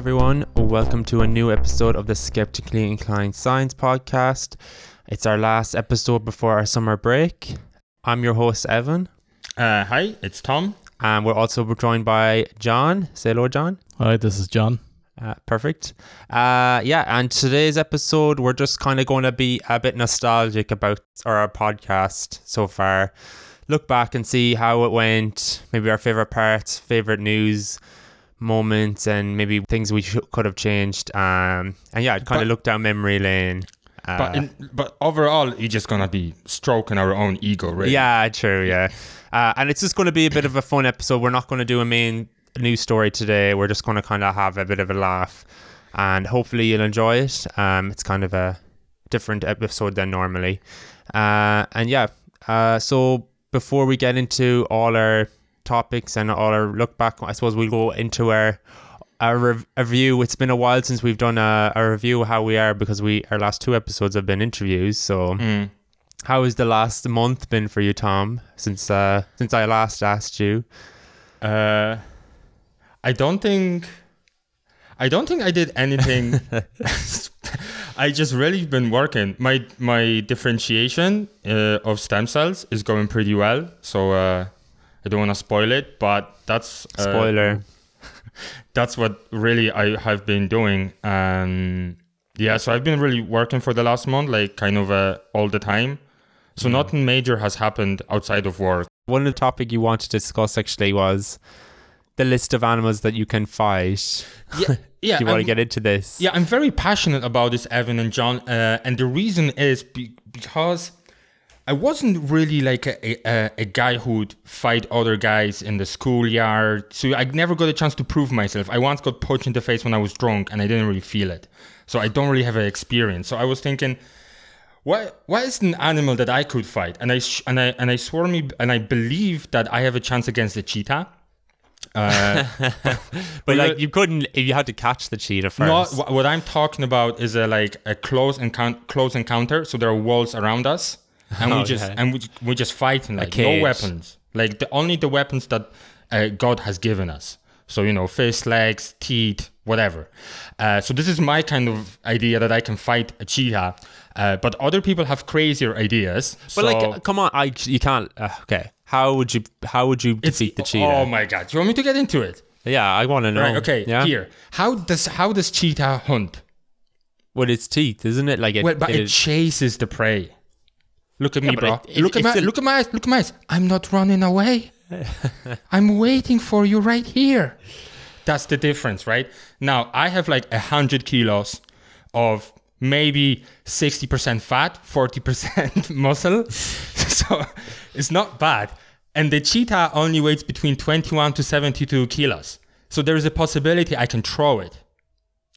everyone. Welcome to a new episode of the Skeptically Inclined Science Podcast. It's our last episode before our summer break. I'm your host, Evan, Uh, hi, it's Tom. and we're also joined by John. Say hello, John. Hi, this is John. Uh, perfect. Uh, yeah, and today's episode, we're just kind of going to be a bit nostalgic about our podcast so far. Look back and see how it went, maybe our favorite parts, favorite news moments, and maybe things we sh- could have changed. Um, and yeah, I kind of look down memory lane. Uh, But in, but overall, you're just gonna be stroking our own ego, right? Yeah, true. Yeah, uh, and it's just going to be a bit of a fun episode. We're not going to do a main news story today. We're just going to kind of have a bit of a laugh, and hopefully you'll enjoy it. Um, it's kind of a different episode than normally, uh, and yeah. Uh, so before we get into all our topics and all our look back, I suppose we'll go into our a, rev- review. It's been a while since we've done a, a review of how we are because we our last two episodes have been interviews. So Mm. how has the last month been for you, Tom? Since uh since I last asked you. Uh, I don't think. I don't think I did anything. I just really been working. My my differentiation uh, of stem cells is going pretty well. So uh, I don't want to spoil it, but that's uh, Spoiler. that's what really I have been doing. Um, yeah, so I've been really working for the last month, like kind of uh, all the time. So nothing major has happened outside of work. One of the topic you wanted to discuss actually was the list of animals that you can fight. Yeah, yeah. Do you want to I'm- get into this? Yeah, I'm very passionate about this, Evan and John, uh, and the reason is be- because I wasn't really like a, a, a guy who'd fight other guys in the schoolyard. So I never got a chance to prove myself. I once got punched in the face when I was drunk, and I didn't really feel it. So I don't really have an experience. So I was thinking, what what is an animal that I could fight? And I sh- and I and I swore me and I believe that I have a chance against the cheetah. Uh, but like you couldn't if you had to catch the cheetah first. no, what I'm talking about is a like a close close encounter. So there are walls around us, and we just and we we just fighting like no weapons, like the only the weapons that uh, God has given us. So you know, fists, legs, teeth, whatever. Uh, so this is my kind of idea that I can fight a cheetah. Uh, but other people have crazier ideas. but so like, come on, I you can't. Uh, okay, how would you how would you defeat the cheetah? Oh my god! Do you want me to get into it? yeah, I want to know. Right. Okay. yeah, Here, how does how does cheetah hunt? with its teeth, isn't it? Like it. Well, but it, it- chases the prey. Look at me, bro. it- it- look at my a- look at my eyes. Look at my eyes. I'm not running away. I'm waiting for you right here. That's the difference, right? Now I have like a hundred kilos of maybe sixty percent fat, forty percent muscle, so it's not bad. And the cheetah only weighs between twenty-one to seventy-two kilos. So there is a possibility I can throw it.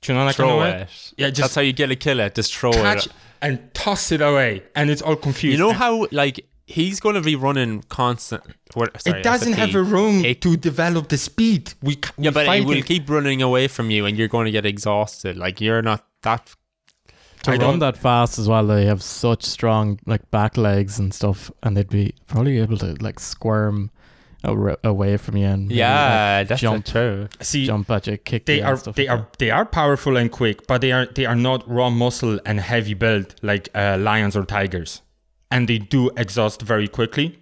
Do you know what I throw do? it. Yeah, That's just how you get a kill it. Just throw catch it. And toss it away, and it's all confused. You know And how like he's going to be running constant. What, sorry, it doesn't have a room It- to develop the speed. We, we Yeah, but it will in- keep running away from you, and you're going to get exhausted. Like you're not that. To I run don't- that fast as well, they have such strong like back legs and stuff, and they'd be probably able to like squirm a- away from you and Yeah, like, that's jump true. see. jump at you, kick They are they like are they are powerful and quick, but they are they are not raw muscle and heavy build like uh, lions or tigers, and they do exhaust very quickly.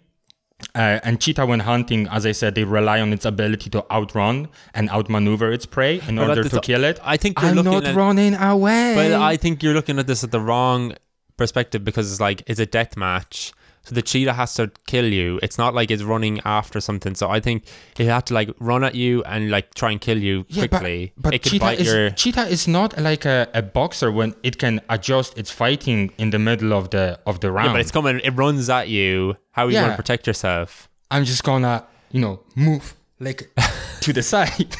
Uh, and cheetah, when hunting, as I said, they rely on its ability to outrun and outmaneuver its prey in But order to kill it. I think you're I'm not at. running away. But I think you're looking at this at the wrong perspective because it's like it's a death match. So the cheetah has to kill you. It's not like it's running after something. So I think it had to like run at you and like try and kill you Yeah, quickly. But, but it could cheetah bite is your. cheetah is not like a, a boxer when it can adjust its fighting in the middle of the of the round. Yeah, but it's coming. It runs at you. How are you going to protect yourself? I'm just gonna you know move like to the side,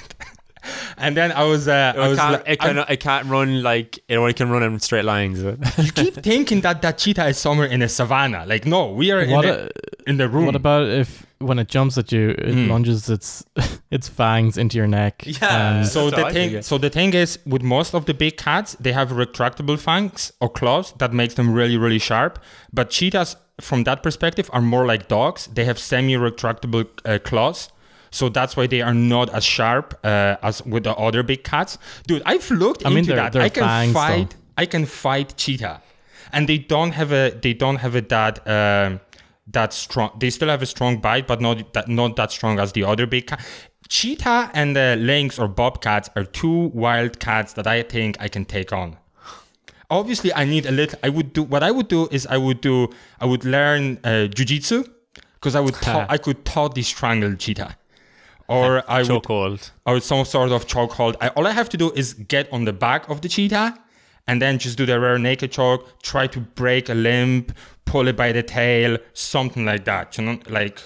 and then I was uh, I It was can't, like, it, can, it can't run like it only can run in straight lines. you keep thinking that that cheetah is somewhere in a savannah. Like no, we are in, What the, a- in the room. What about if when it jumps at you, it Hmm. lunges its its fangs into your neck? Yeah. and- so the thing, so the thing is, with most of the big cats, they have retractable fangs or claws that makes them really, really sharp. But cheetahs, from that perspective, are more like dogs. They have semi-retractable uh, claws, So that's why they are not as sharp uh, as with the other big cats. Dude, I've looked I mean, into they're- that. they're I can fangs, fight. though. I can fight cheetah, and they don't have a. They don't have a that. Um, that strong. They still have a strong bite, but not that not that strong as the other big cat. Cheetah and the lynx or bobcats are two wild cats that I think I can take on. Obviously, I need a little. I would do what I would do is I would do. I would learn uh, jujitsu because I would. ta- I could totally strangle cheetah, or I would Chokehold. or some sort of chokehold. I, all I have to do is get on the back of the cheetah and then just do the rear naked choke, try to break a limb, pull it by the tail, something like that. You know, like,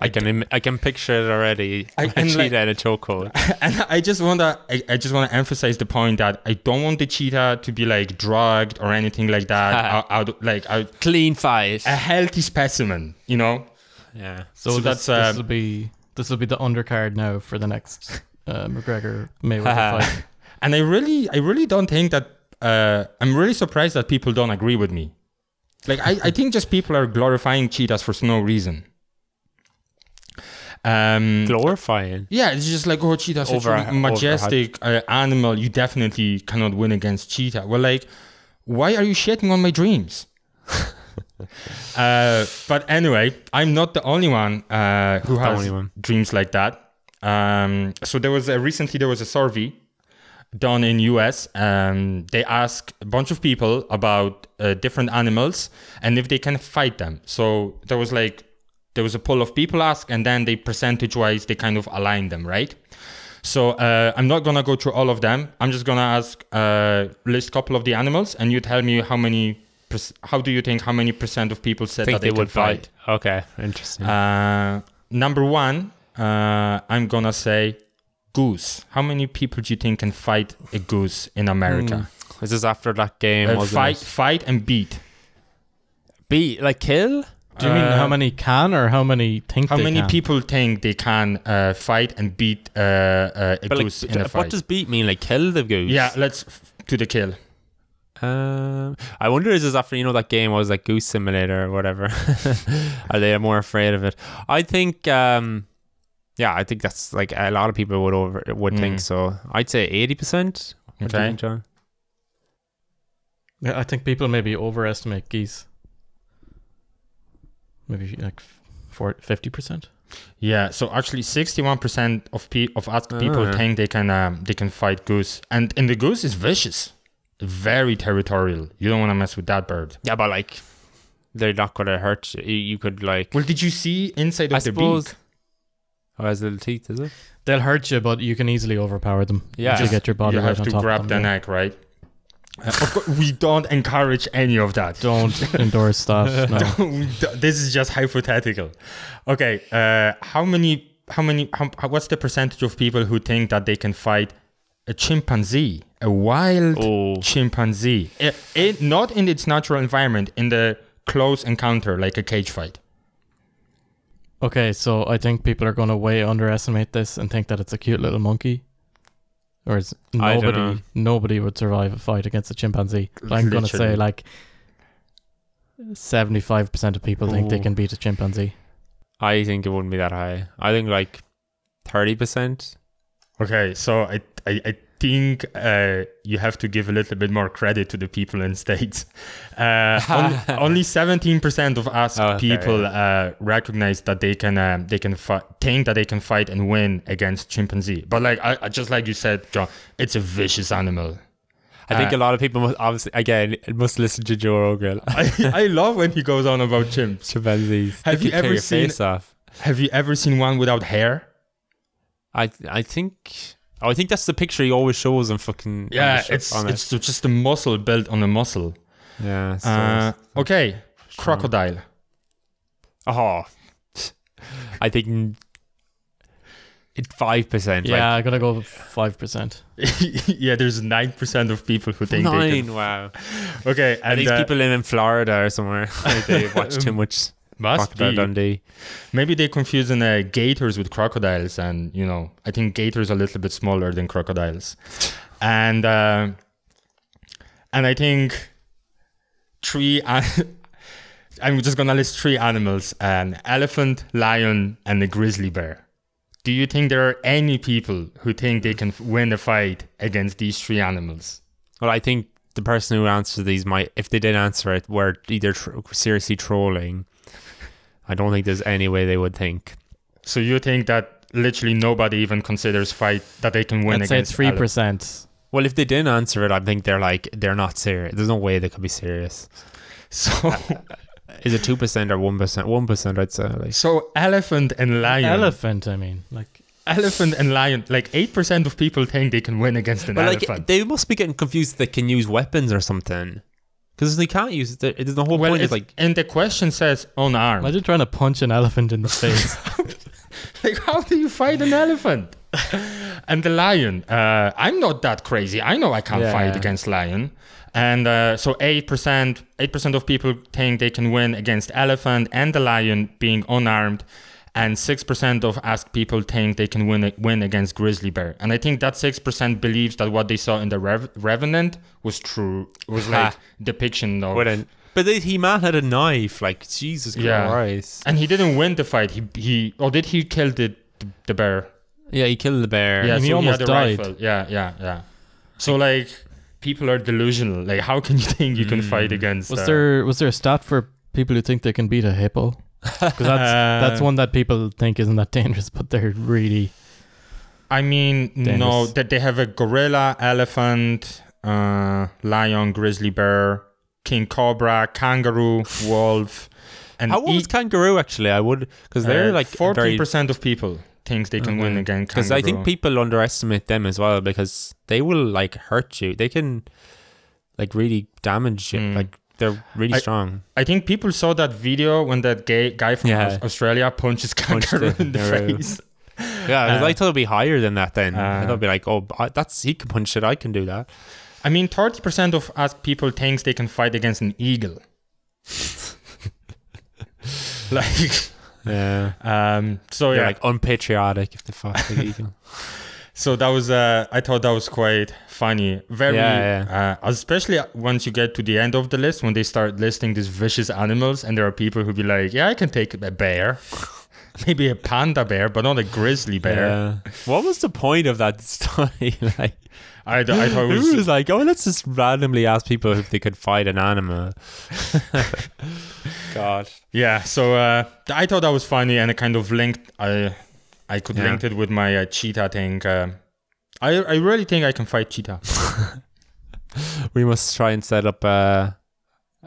I can Im- I can picture it already. I- a cheetah like- in a chokehold. and I just wanna, I, I just wanna emphasize the point that I don't want the cheetah to be like drugged or anything like that. out, like out, Clean fight. a healthy specimen, you know. yeah. So, So this, that's, uh, this will be this will be the undercard now for the next uh, McGregor Mayweather fight. And I really, I really don't think that. Uh, I'm really surprised that people don't agree with me. Like, I, I think just people are glorifying cheetahs for no reason. Um, Glorifying. yeah, it's just like, oh, cheetah's such a majestic uh, animal. You definitely cannot win against cheetah. Well, like, why are you shitting on my dreams? uh, but anyway, I'm not the only one uh, who The has one. dreams like that. Um, so there was a, recently there was a survey done in US. Um, they asked a bunch of people about uh, different animals and if they can fight them. So there was like there was a poll of people asked, and then they percentage wise they kind of align them, right? So uh, I'm not gonna go through all of them. I'm just gonna ask uh, list a couple of the animals, and you tell me how many. Perc- How do you think how many percent of people said think that they, they, would fight? fight. Okay, interesting. Uh, number one, uh, I'm gonna say goose. How many people do you think can fight a goose in America? this is after that game. Uh, fight, it? fight, and beat. Beat like kill. Do you mean Uh, how many can or how many think How they many can? people think they can uh, fight and beat uh, uh, a But like, goose in a fight? what does beat mean? Like kill the goose? yeah, let's f- to the kill. Um, I wonder is this after you know that game was like Goose Simulator or whatever? Are they more afraid of it? I think. Um, yeah, I think that's like a lot of people would over would think Mm. so. I'd say eighty percent. Okay. John? Yeah, I think people maybe overestimate geese. Maybe like fifty percent. Yeah, so actually, sixty-one percent of pe- of asked people Ah. think they can um, they can fight goose, and and the goose is vicious, very territorial. You don't want to mess with that bird. Yeah, but like they're not gonna hurt you. You- You could like. Well, did you see inside of I the suppose. beak? Oh, has little teeth, is it? They'll hurt you, but you can easily overpower them. Yeah. to get your body you right have to top grab of the them. yeah. neck, right? Uh, of course, we don't encourage any of that. Don't endorse that. No. Don't- this is just hypothetical. Okay, uh, how many? How many? How, how- what's the percentage of people who think that they can fight a chimpanzee, a wild Oh, chimpanzee, I- it, not in its natural environment, in the close encounter, like a cage fight? Okay, so I think people are going to way underestimate this and think that it's a cute little monkey. Whereas I nobody, nobody would survive a fight against a chimpanzee. I'm going to say like seventy-five percent of people think they can beat a chimpanzee. I think it wouldn't be that high. I think like thirty percent. Okay, so I I, I think uh, you have to give a little bit more credit to the people in states. Uh, only, only 17% of us okay, people uh, recognize that they can um, they can fi- think that they can fight and win against chimpanzee. But like I, just like you said, John, it's a vicious animal. I think Uh, a lot of people must obviously again must listen to Joe Rogan. I, I love when he goes on about chimps. Chimpanzees. Have They you ever seen- off? Have you ever seen one without hair? I I think oh, I think that's the picture he always shows on fucking Yeah, sh- it's it. it's just a muscle built on a muscle. yeah. So Uh, okay, crocodile. oh, I think it five percent. Yeah, I'm going to go five percent. yeah, there's nine percent of people who think they nine. can. Wow. Okay, Are and these uh, people live in Florida or somewhere. they watch too much must Crocodile be. Dundee. Maybe they're confusing uh, gators with crocodiles, and you know, I think gators are a little bit smaller than crocodiles, and uh, and I think three. An- I'm just gonna list three animals: an elephant, lion, and a grizzly bear. do you think there are any people who think they can win a fight against these three animals? Well, I think the person who answers these might, if they did answer it, were either tr- seriously trolling. I don't think there's any way they would think. So you think that literally nobody even considers fight that they can win I'd against it's three percent. Well, if they didn't answer it, I think they're like they're not serious. There's no way they could be serious. So Is it two percent or one percent? One percent, I'd say. Like, so elephant and lion. Elephant. I mean, like Elephant and lion. Like eight percent of people think they can win against an but elephant. like they must be getting confused. That they can use weapons or something, because they can't use. it. The, the whole well, point is it's- like and the question says unarmed. imagine trying to punch an elephant in the face. like how do you fight an elephant and the lion uh, i'm not that crazy i know i can't Yeah. fight against lion and uh, so 8% 8% of people think they can win against elephant and the lion being unarmed and 6% of asked people think they can win win against grizzly bear and i think that 6% believes that what they saw in the Rev- revenant was true was like depiction of wouldn't. But they, he man had a knife. Like Jesus Yeah. Christ. and he didn't win the fight he he or did he kill the the, the bear Yeah, he killed the bear. Yeah, And he almost had a died. rifle. Yeah, yeah, yeah. So like, people are delusional. Like, how can you think you can fight against? Was uh, there was there a stat for people who think they can beat a hippo? Because that's that's Uh, one that people think isn't that dangerous, but they're really I mean, no. That they have a gorilla, elephant, uh, lion, grizzly bear, king cobra, kangaroo, wolf, and How old is kangaroo actually? I would because they're like fourteen very percent of people thinks they can win against Because. I think people underestimate them as well because they will like hurt you. They can like really damage you. Mm. Like they're really I- strong. I think people saw that video when that gay guy from Yeah. Australia punches Punched kangaroo the in the face. yeah, uh, I thought it'd be higher than that. Then uh, it'd be like, oh, that's he can punch it. I can do that. I mean, thirty percent of asked people thinks they can fight against an eagle. like, Yeah. um, so They're yeah, like unpatriotic if they fuck the eagle. so that was, uh, I thought that was quite funny. Very, Yeah, Uh, especially once you get to the end of the list when they start listing these vicious animals, and there are people who be like, "Yeah, I can take a bear, maybe a panda bear, but not a grizzly bear." Yeah. What was the point of that story? like, I, I thought it was, was like, oh, let's just randomly ask people if they could fight an animal. God. Yeah, so uh, I thought that was funny, and it kind of linked. I I could Yeah. link it with my uh, cheetah thing. Uh, I I really think I can fight cheetah. We must try and set up uh,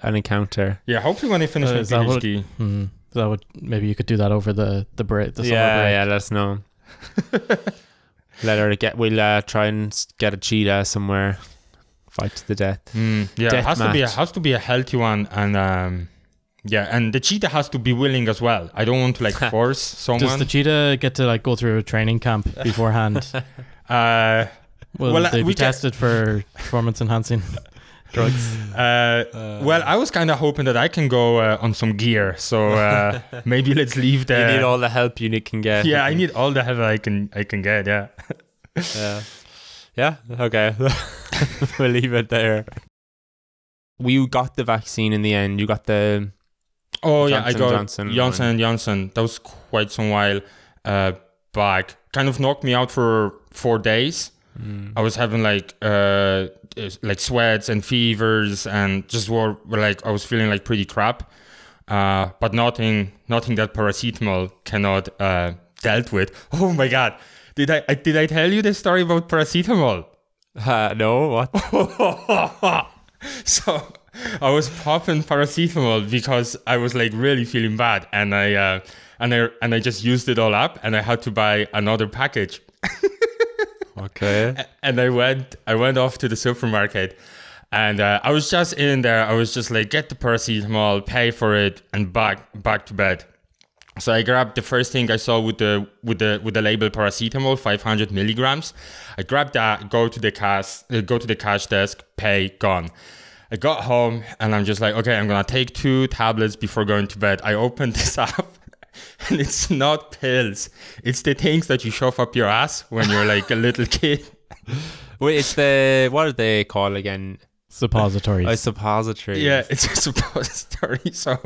an encounter. Yeah, hopefully when I finish Uh, my that what- PhD. hmm, that would maybe you could do that over the the break. The summer yeah, break. yeah. Let us know. let her get. We'll uh, try and get a cheetah somewhere. Fight to the death. Mm, yeah, it Death has to be a, has to be a healthy one, and um, yeah, and the cheetah has to be willing as well. I don't want to like force someone. Does the cheetah get to like go through a training camp beforehand? uh, Will Well, uh, they we be ca- tested for performance enhancing drugs? uh, well, I was kind of hoping that I can go uh, on some gear, so uh, maybe let's leave the. you need all the help you need- can get. yeah, I need all the help I can I can get. Yeah. Yeah. Yeah. Okay. we'll leave it there. We got the vaccine in the end. You got the Oh yeah, I got Johnson Johnson and Johnson. That was quite some while uh, back. Kind of knocked me out for four days. I was having like uh like sweats and fevers and just were were like I was feeling like pretty crap. Uh, but nothing nothing that paracetamol cannot uh dealt with. Oh my god. Did I, I did I tell you the story about paracetamol? uh, no what so I was popping paracetamol because I was like really feeling bad, and I uh, and I and I just used it all up, and I had to buy another package. okay And I went I went off to the supermarket, and uh, I was just in there. I was just like, get the paracetamol, pay for it, and back back to bed. So I grabbed the first thing I saw with the with the with the label paracetamol, 500 milligrams. I grabbed that, go to the cash, uh, go to the cash desk, pay, gone. I got home and I'm just like, okay, I'm gonna take two tablets before going to bed. I opened this up, and it's not pills. It's the things that you shove up your ass when you're like a little kid. wait it's the what are they called again Suppositories. a suppository Yeah, it's a suppository. So,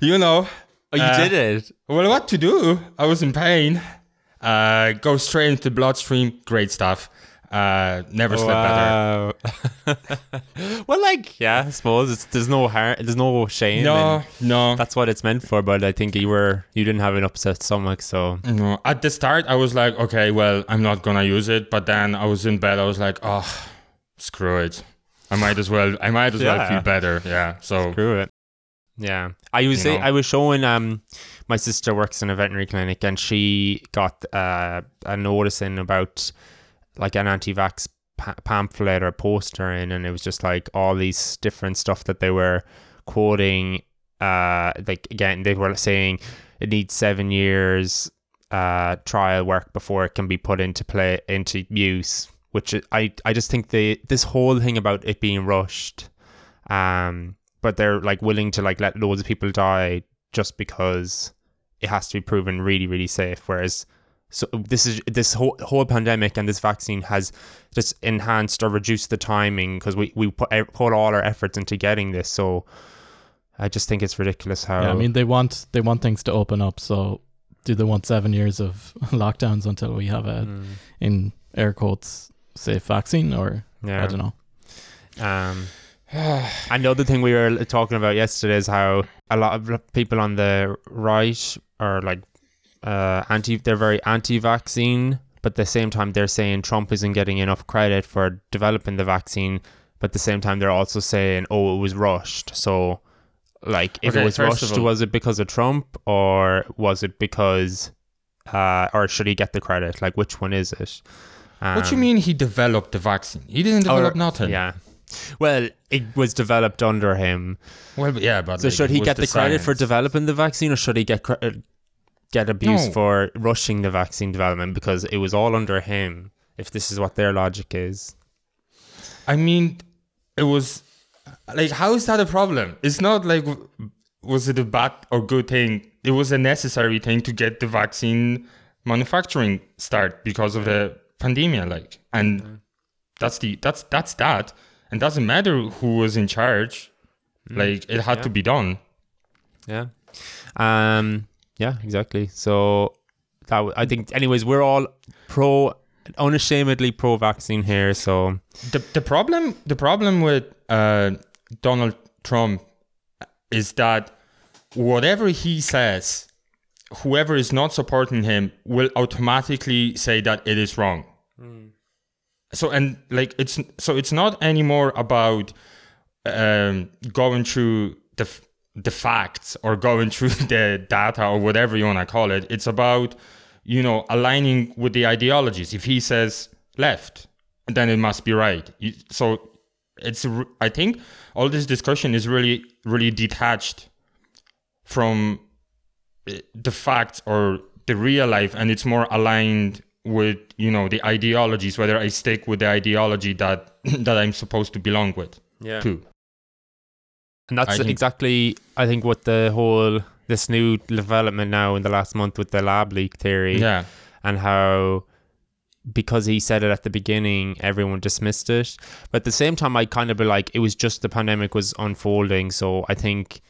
you know, oh you Uh, did it Well, what to do? I was in pain, Uh, go straight into the bloodstream. Great stuff. Uh, never slept better. Well, like, yeah, I suppose it's there's no har there's no shame. No, no. that's what it's meant for. But I think you were you didn't have an upset stomach, so No, at the start I was like, okay, well, I'm not gonna use it. But then I was in bed. I was like, oh, screw it. I might as well. I might as well feel better. Yeah. So screw it. Yeah, I was You say, know. I was showing um my sister works in a veterinary clinic and she got uh, a notice in about like an anti-vax pa- pamphlet or poster in, and it was just like all these different stuff that they were quoting. Uh, like again, they were saying it needs seven years uh trial work before it can be put into play into use. Which I I just think the this whole thing about it being rushed, um, but they're like willing to like let loads of people die just because it has to be proven really really safe. Whereas so this is this whole whole pandemic and this vaccine has just enhanced or reduced the timing because we we put put all our efforts into getting this. So I just think it's ridiculous how. Yeah, I mean they want they want things to open up. So do they want seven years of lockdowns until we have a Mm, in air quotes safe vaccine or yeah. I don't know. Um, and the other thing we were talking about yesterday is how a lot of people on the right are like uh, anti. They're very anti-vaccine, but at the same time they're saying Trump isn't getting enough credit for developing the vaccine. But at the same time, they're also saying, "Oh, it was rushed." So, like, if Okay, it was rushed, all- was it because of Trump, or was it because, uh, or should he get the credit? Like, which one is it? what do you Um, mean he developed the vaccine? He didn't or- develop nothing. Yeah. Well, it was developed under him. Well, yeah, but So like, should he get the, credit for developing the vaccine, or should he get cre- uh, get abused No. for rushing the vaccine development because it was all under him? If this is what their logic is, I mean, it was like, how is that a problem? It's not like, was it a bad or good thing? It was a necessary thing to get the vaccine manufacturing start because of the pandemic. Like, and that's the that's that's that. And doesn't matter who was in charge. Like, it had Yeah. to be done. yeah, um, yeah, exactly. So that w- I think, anyways, we're all pro, unashamedly pro vaccine here. So the the problem the problem with uh, Donald Trump is that whatever he says, whoever is not supporting him will automatically say that it is wrong. So and like it's so it's not anymore about um, going through the the facts or going through the data or whatever you want to call it. It's about you know aligning with the ideologies. If he says left, then it must be right. So it's I think all this discussion is really really detached from uh, the facts or the real life, and it's more aligned with you know the ideologies. Whether I stick with the ideology that that I'm supposed to belong with yeah, too. And that's I exactly I think what the whole this new development now in the last month with the lab leak theory. Yeah. and how because he said it at the beginning, everyone dismissed it. But at the same time, I kind of be like, it was just the pandemic was unfolding. So I think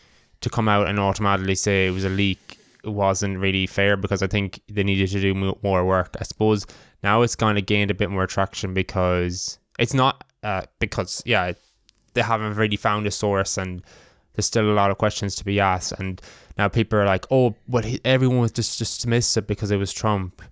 to come out and automatically say it was a leak wasn't really fair because I think they needed to do more work. I suppose now it's kind of gained a bit more traction because it's not uh, because yeah they haven't really found a source and there's still a lot of questions to be asked. And now people are like oh but he, everyone was just dismissed it because it was Trump.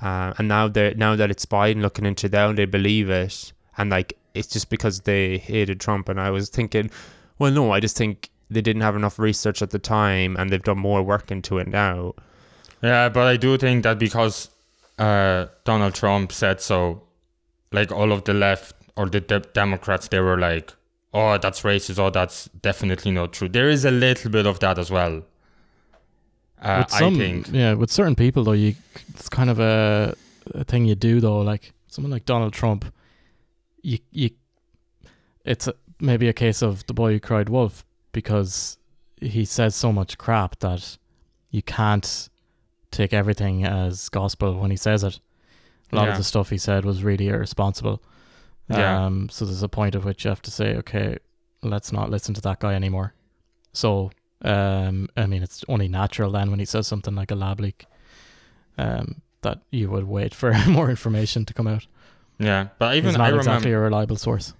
Uh, and now they now that it's Biden looking into now they believe it. And like it's just because they hated Trump. And I was thinking well no I just think they didn't have enough research at the time and they've done more work into it now. Yeah, but I do think that because uh, Donald Trump said so, like all of the left or the de- Democrats, they were like, "Oh, that's racist. Oh, that's definitely not true." There is a little bit of that as well. Uh, with some, I think. yeah, with certain people though, you it's kind of a, a thing you do though. Like someone like Donald Trump, you you, it's a, maybe a case of the boy who cried wolf because he says so much crap that you can't take everything as gospel when he says it. A lot Yeah. of the stuff he said was really irresponsible. Yeah. Um, so there's a point at which you have to say, okay, let's not listen to that guy anymore. So, um, I mean, it's only natural then when he says something like a lab leak. Um, that you would wait for more information to come out. Yeah, but even He's not I remember. exactly a reliable source.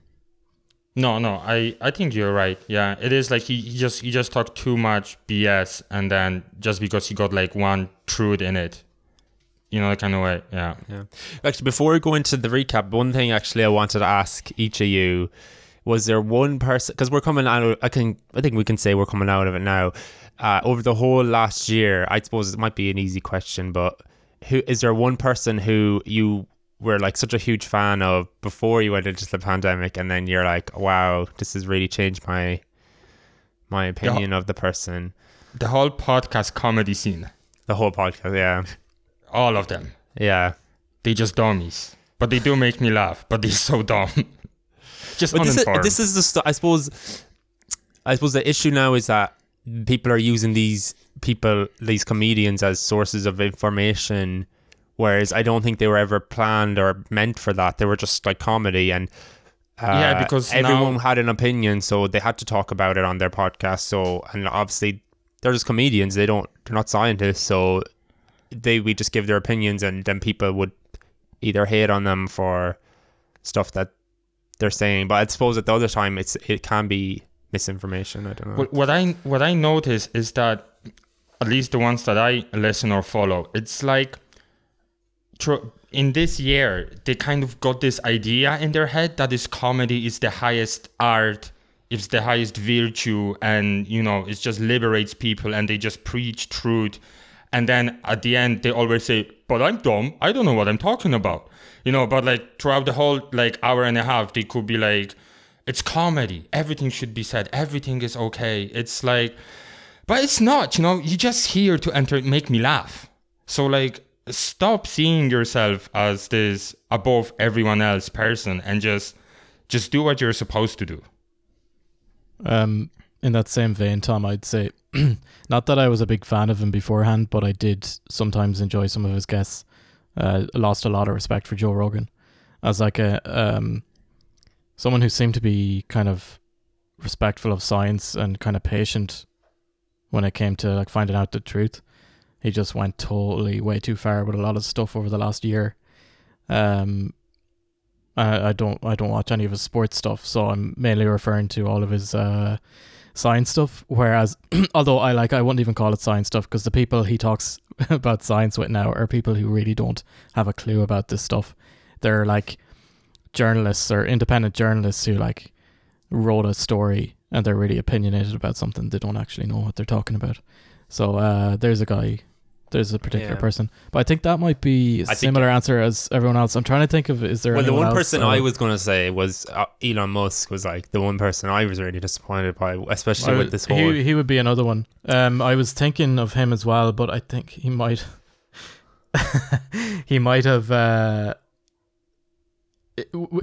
No, no, I, I think you're right. Yeah, it is like he, he just he just talked too much BS, and then just because he got like one truth in it, you know, that kind of way. Yeah. Yeah. Actually, before we go into the recap, one thing actually I wanted to ask each of you was there one person because we're coming out. I can I think we can say we're coming out of it now. Uh, over the whole last year, I suppose it might be an easy question, but who is there one person who you were like such a huge fan of before you went into the pandemic, and then you're like, wow, this has really changed my my opinion of the person. The whole podcast comedy scene, The whole podcast, yeah, all of them, yeah. they just dummies, but they do make me laugh. But they're so dumb, just But this is, this is the st- I suppose I suppose the issue now is that people are using these people these comedians as sources of information whereas I don't think they were ever planned or meant for that. They were just like comedy and uh, Yeah, because everyone now- had an opinion so they had to talk about it on their podcast. So and obviously they're just comedians. They don't they're not scientists so they we just give their opinions and then people would either hate on them for stuff that they're saying. But I suppose at the other time, it's it can be misinformation. I don't know. What, I what I notice is that at least the ones that I listen or follow, it's like in this year they kind of got this idea in their head that this comedy is the highest art, it's the highest virtue, and you know it just liberates people, and they just preach truth. And then at the end, they always say, "But I'm dumb. I don't know what I'm talking about." You know, but like throughout the whole like hour and a half, they could be like, it's comedy. Everything should be said. Everything is okay. It's like, but it's not. You know, you're just here to enter, make me laugh. So like, stop seeing yourself as this above everyone else person and just, just do what you're supposed to do. Um, in that same vein, Tom, I'd say not that I was a big fan of him beforehand, but I did sometimes enjoy some of his guests. Uh, lost a lot of respect for Joe Rogan as like a um, someone who seemed to be kind of respectful of science and kind of patient when it came to like finding out the truth. He just went totally way too far with a lot of stuff over the last year. Um, I, I don't I don't watch any of his sports stuff, so I'm mainly referring to all of his uh, science stuff. Whereas, although I like, I wouldn't even call it science stuff because the people he talks about science with now are people who really don't have a clue about this stuff. They're like journalists or independent journalists who like wrote a story and they're really opinionated about something. They don't actually know what they're talking about. So uh, there's a guy. There's a particular Yeah. person, but I think that might be a I think- similar answer as everyone else. I'm trying to think of is there well, the one person I was going to say was uh, Elon Musk. Was like the one person I was really disappointed by, especially with this whole. He, he would be another one. Um, I was thinking of him as well, but I think he might. he might have. Uh,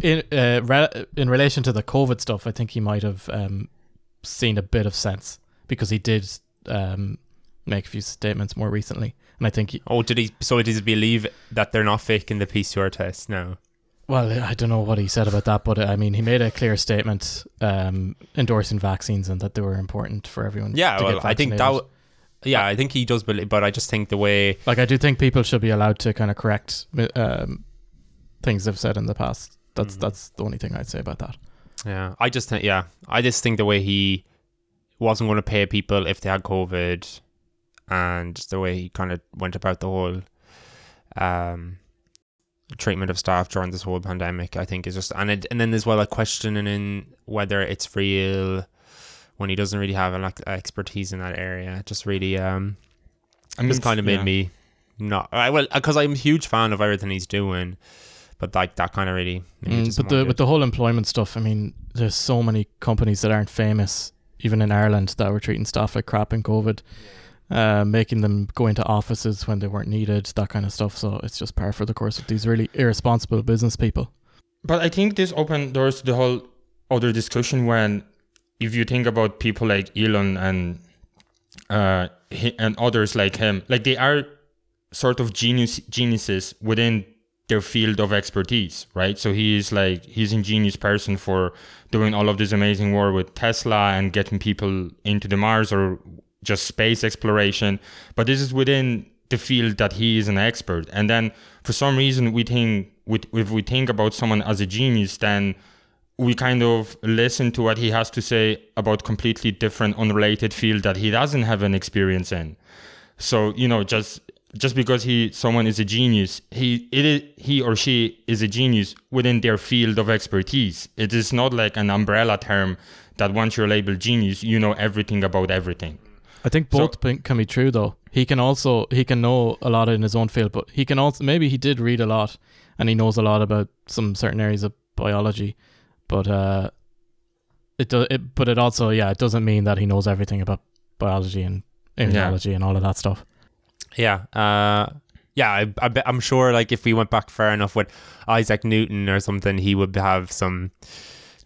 in uh, re- in relation to the COVID stuff, I think he might have um, seen a bit of sense because he did um, make a few statements more recently, and I think he, oh, did he? So does he believe that they're not faking the PCR test now? Well, I don't know what he said about that, but uh, I mean, he made a clear statement um, endorsing vaccines and that they were important for everyone. Yeah, to well, I think that. w- Yeah, I think he does believe, but I just think the way like I do think people should be allowed to kind of correct um, things they've said in the past. That's Mhm. that's the only thing I'd say about that. Yeah, I just think yeah, I just think the way he wasn't going to pay people if they had COVID, and the way he kind of went about the whole um, treatment of staff during this whole pandemic, I think is just and it, and then as well a questioning in whether it's real when he doesn't really have an expertise in that area. Just really um, I mean, just kind of made yeah. me not I well because I'm a huge fan of everything he's doing, but like that kind of really Mm, but the with the whole employment stuff, I mean, there's so many companies that aren't famous, even in Ireland, that were treating staff like crap in COVID, uh, making them go into offices when they weren't needed, that kind of stuff. So it's just par for the course with these really irresponsible business people. But I think this opened doors to the whole other discussion when, if you think about people like Elon and uh, and others like him, like they are sort of genius geniuses within their field of expertise, right? So he is like he's an ingenious person for doing all of this amazing work with Tesla and getting people into the Mars or just space exploration. But this is within the field that he is an expert. And then for some reason we think if we think about someone as a genius, then we kind of listen to what he has to say about completely different unrelated field that he doesn't have an experience in. So, you know, just just because he someone is a genius, he it is, he or she is a genius within their field of expertise. It is not like an umbrella term that once you're labeled genius, you know everything about everything. I think both bin- can be true though. He can also he can know a lot in his own field, but he can also maybe he did read a lot and he knows a lot about some certain areas of biology, but uh, it does. It, but it also yeah, it doesn't mean that he knows everything about biology and immunology and all of that stuff. Yeah. Uh, yeah, I, I I'm sure like if we went back far enough with Isaac Newton or something, he would have some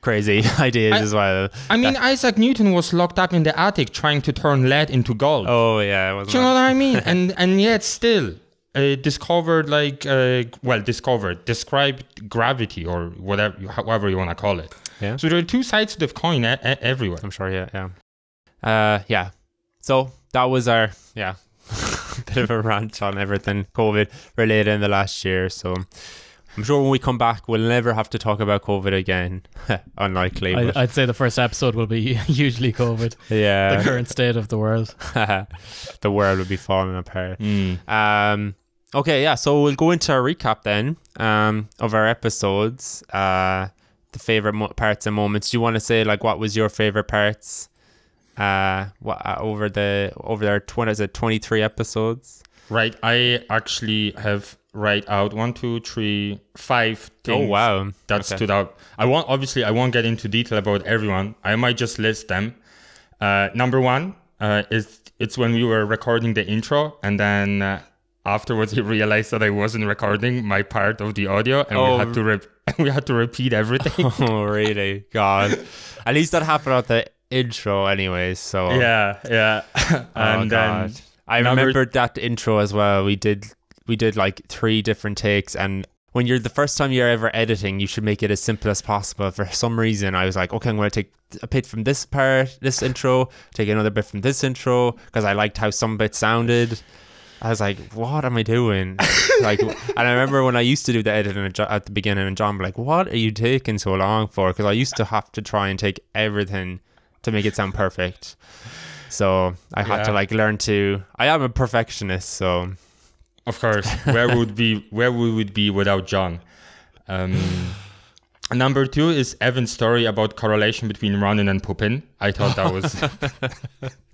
crazy ideas I- as well. I mean, Isaac Newton was locked up in the attic trying to turn lead into gold. Oh yeah, Do you know what I mean? and and yet still uh, discovered like uh, well discovered described gravity or whatever however you want to call it. Yeah. So there are two sides to the coin e- e- everywhere. I'm sure. Yeah, yeah. Uh, yeah. So that was our yeah bit of a rant on everything COVID related in the last year. So I'm sure when we come back, we'll never have to talk about COVID again. Unlikely. I, I'd say the first episode will be hugely COVID, yeah. the current state of the world. the world would be falling apart. Mm. Um, okay, yeah. So we'll go into our recap then um, of our episodes. Uh, the favorite mo- parts and moments. Do you want to say like what was your favorite parts? Uh, what uh, over the over their twenty is it twenty three episodes? Right. I actually have write out one, two, three, five things Oh wow, that Okay. stood out. I won't obviously I won't get into detail about everyone. I might just list them. Uh, number one uh, is it's when we were recording the intro, and then uh, afterwards he realized that I wasn't recording my part of the audio, and Oh. we had to rep- we had to repeat everything. oh really? God, at least that happened at the intro, anyways. So yeah, yeah. Oh, and God. then I remembered that intro as well. We did we did like three different takes and when you're the first time you're ever editing, you should make it as simple as possible. For some reason, I was like, okay, I'm going to take a bit from this part, this intro, take another bit from this intro, because I liked how some bits sounded. I was like, what am I doing? like, and I remember when I used to do the editing at the beginning, and John be like, what are you taking so long for? Because I used to have to try and take everything to make it sound perfect. So I had to like learn to. I am a perfectionist, so Of course, where would be where we would be without John? Um, number two is Evan's story about correlation between Ronin and Pupin. I thought that was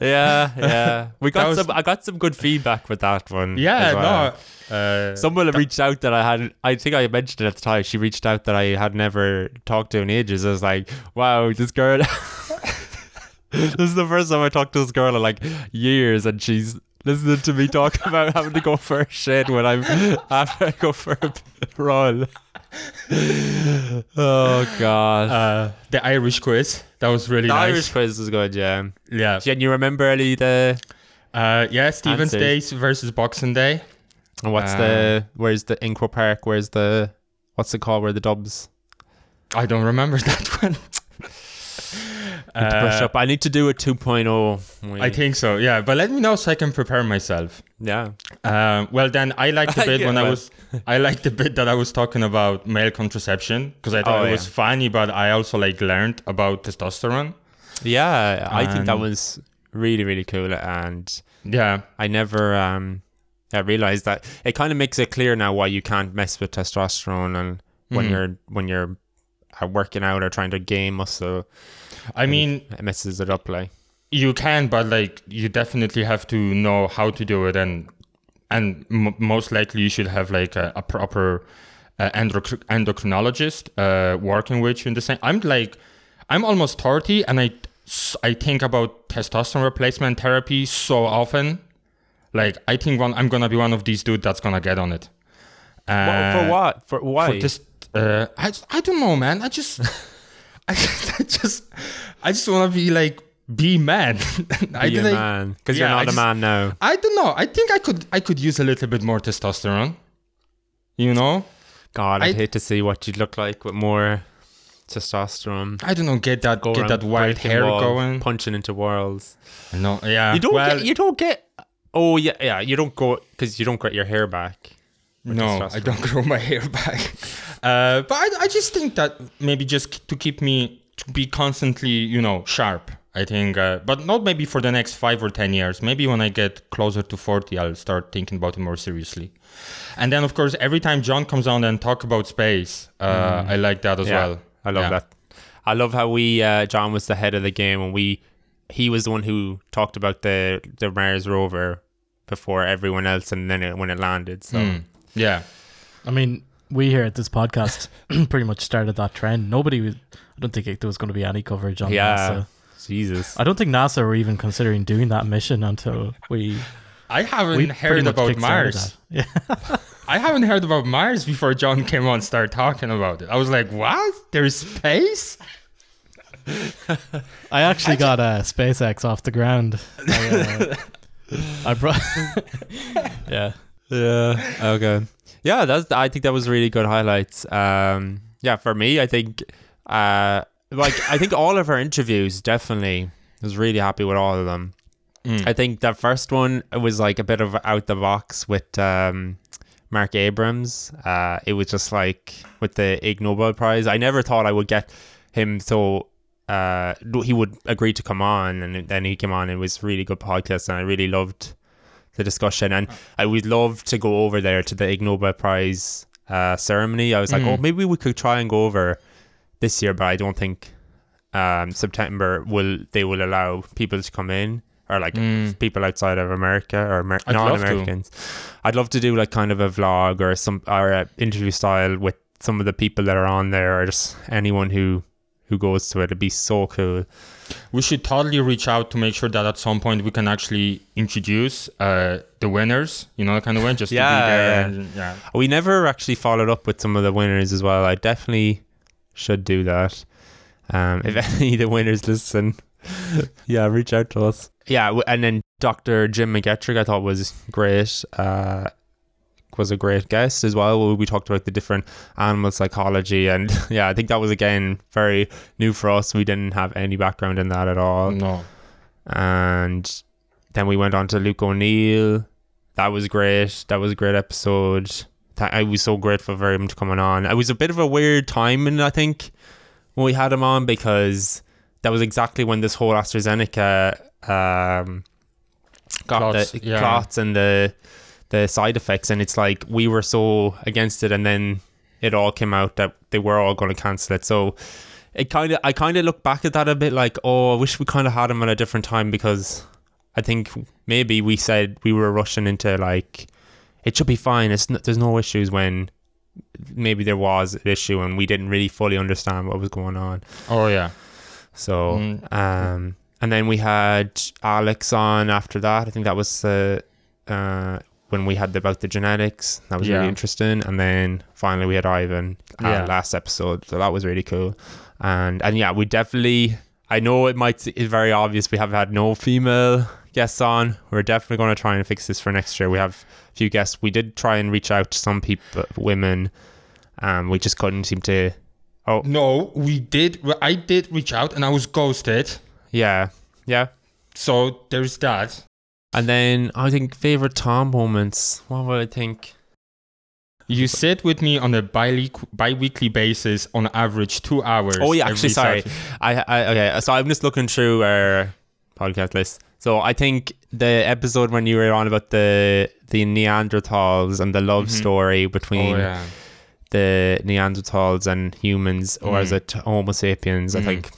yeah, yeah. We got was- some. I got some good feedback with that one. yeah well. no. Uh, Someone reached out that I had. I think I mentioned it at the time. She reached out that I had never talked to in ages. I was like, "Wow, this girl." this is the first time I talked to this girl in like years, and she's listening to me talk about having to go for a shit when I'm after I go for a run. oh God. uh, the Irish quiz that was really the nice. Irish quiz is good, yeah. yeah, Can you remember any of the uh, yeah. Stephen's Answers. Day versus Boxing Day. And what's Uh, the where's the Croke Park? Where's the what's it called? Where the Dubs I don't remember that one. Need to brush Uh, up. I need to do a 2.0. I think so. Yeah, but let me know so I can prepare myself. yeah. Um, well, then I liked the bit Yeah, when I was. I liked the bit that I was talking about male contraception because I thought Oh, it was yeah. funny, but I also like learned about testosterone. Yeah, I think that was really really cool, and Yeah, I never um I realized that it kind of makes it clear now why you can't mess with testosterone and when Mhm. you're when you're uh, working out or trying to gain muscle, I mean it messes it up like. you can, but like you definitely have to know how to do it, and and m- most likely you should have like a, a proper uh, endoc- endocrinologist uh, working with you in the same. I'm like, I'm almost thirty, and I I think about testosterone replacement therapy so often. Like I think one, I'm gonna be one of these dudes that's gonna get on it. What- Uh, for what? For why? For this, uh, I I don't know, man. I just, I just, I just, I just want to be like be man. I Be a man because yeah, you're not a just- man now. I don't know. I think I could, I could use a little bit more testosterone. You know, God, I'd I- hate to see what you'd look like with more testosterone. I don't know. Get that, Go get that wild hair walls, going. punching into walls. No, yeah. You don't well, get you don't get Oh yeah, yeah. You don't go because you don't get your hair back. No, I don't grow my hair back. Uh, but I, I just think that maybe just to keep me to be constantly, you know, sharp. I think, uh, but not maybe for the next five or ten years. Maybe when I get closer to forty, I'll start thinking about it more seriously. And then, of course, every time John comes on and talk about space, uh, I like that as Mm. Yeah, well. I love Yeah. that. I love how we uh, John was the head of the game and we he was the one who talked about the the Mars rover before everyone else and then it, when it landed. So Mm, yeah. I mean, we here at this podcast pretty much started that trend. Nobody was. I don't think it, there was going to be any coverage on Yeah. NASA. Jesus. I don't think NASA were even considering doing that mission until we I haven't we heard about Mars. Yeah. I haven't heard about Mars before John came on and started talking about it. I was like, what? There's space? I actually got uh, SpaceX off the ground. I, uh, I brought. yeah. Yeah. Okay. Yeah, that's. I think that was really good highlights. Um. Yeah, for me, I think. Uh. Like, I think all of our interviews definitely was really happy with all of them. Mm. I think that first one was like a bit of out the box with um, Marc Abrahams. Uh, it was just like with the Ig Nobel Prize. I never thought I would get him so. Uh, he would agree to come on, and then he came on. and It was really good podcast, and I really loved the discussion. And I would love to go over there to the Ig Nobel Prize uh, ceremony. I was like, Mm. oh, maybe we could try and go over this year, but I don't think um, September will they will allow people to come in or like Mm. people outside of America or Amer- I'd love to. non-Americans. I'd love to do like kind of a vlog or some or a interview style with some of the people that are on there or just anyone who who goes to it. It'd be so cool. We should totally reach out to make sure that at some point we can actually introduce uh, the winners, you know, that kind of way, just to Yeah, be there. yeah. And, yeah. We never actually followed up with some of the winners as well. I definitely should do that. Um, if any of the winners listen, yeah, reach out to us. Yeah, and then Dr. Jim McGetrick, I thought was great. Uh, was a great guest as well. We talked about the different animal psychology, and yeah, I think that was again very new for us. We didn't have any background in that at all No. and then we went on to Luke O'Neill. That was great. That was a great episode. I was so grateful for him to coming on. It was a bit of a weird timing, I think, when we had him on because that was exactly when this whole AstraZeneca um, got Clots, the yeah. clots and the the side effects, and it's like we were so against it, and then it all came out that they were all going to cancel it. So it kind of I kind of look back at that a bit like oh I wish we kind of had him at a different time because I think maybe we said we were rushing into like it should be fine it's n- there's no issues when maybe there was an issue and we didn't really fully understand what was going on Oh, yeah. so Mm. um and then we had Alex on after that I think that was the uh when we had the, about the genetics that was Yeah. really interesting and then finally we had Ivan uh, Yeah. last episode so that was really cool and and yeah we definitely I know it might it's very obvious we have had no female guests on we're definitely going to try and fix this for next year we have a few guests we did try and reach out to some people women um we just couldn't seem to oh No, we did. I did reach out and I was ghosted. yeah yeah So there's that. And then I think favorite Tom moments what would I think You sit with me on a bi bi-weekly basis on average two hours. Oh yeah, actually, sorry. I, I okay. So I'm just looking through our podcast list. So I think the episode when you were on about the the Neanderthals and the love Mhm. story between Oh yeah. the Neanderthals and humans, or is Mm. it Homo sapiens? I Mm. think.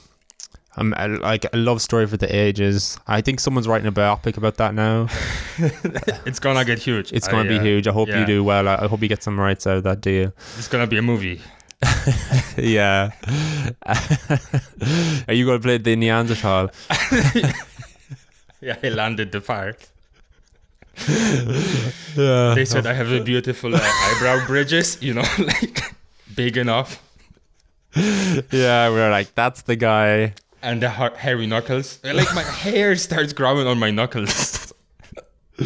Um, I- like a love story for the ages. I think someone's writing a biopic about that now. It's gonna get huge. It's going to I, be uh, huge. I hope you do well. I, I hope you get some rights out of that deal. It's gonna be a movie. yeah. Are you going to play the Neanderthal? Yeah, I landed the part. Yeah. They said I have a beautiful uh, eyebrow bridges, you know, like big enough, yeah, we are like, that's the guy. And the ha- hairy knuckles. Like my hair starts growing on my knuckles.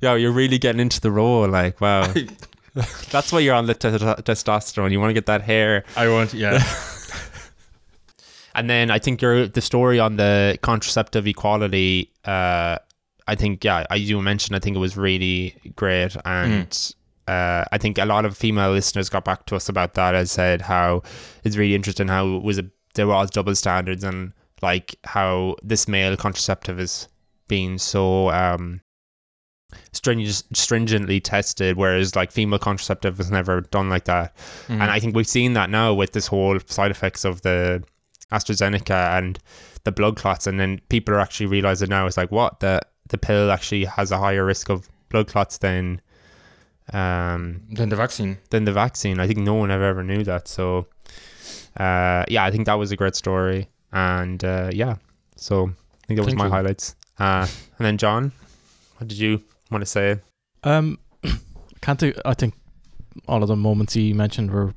Yeah, you're really getting into the role. Like, wow. that's why you're on the te- testosterone. You want to get that hair. I want, yeah. And then I think your the story on the contraceptive equality. Uh, I think yeah, I you mentioned I think it was really great, and uh, I think a lot of female listeners got back to us about that and said how it's really interesting how it was a there was double standards and like how this male contraceptive is being so um stringent, stringently tested, whereas like female contraceptive was never done like that. Mm. And I think we've seen that now with this whole side effects of the AstraZeneca and the blood clots, and then people are actually realizing now it's like what the the pill actually has a higher risk of blood clots than um then the vaccine. than the vaccine. I think no one ever ever knew that. So uh yeah, I think that was a great story, and uh yeah, so I think that was Thank my you. highlights. Uh, and then John, what did you want to say? Um, can't do. I think all of the moments you mentioned were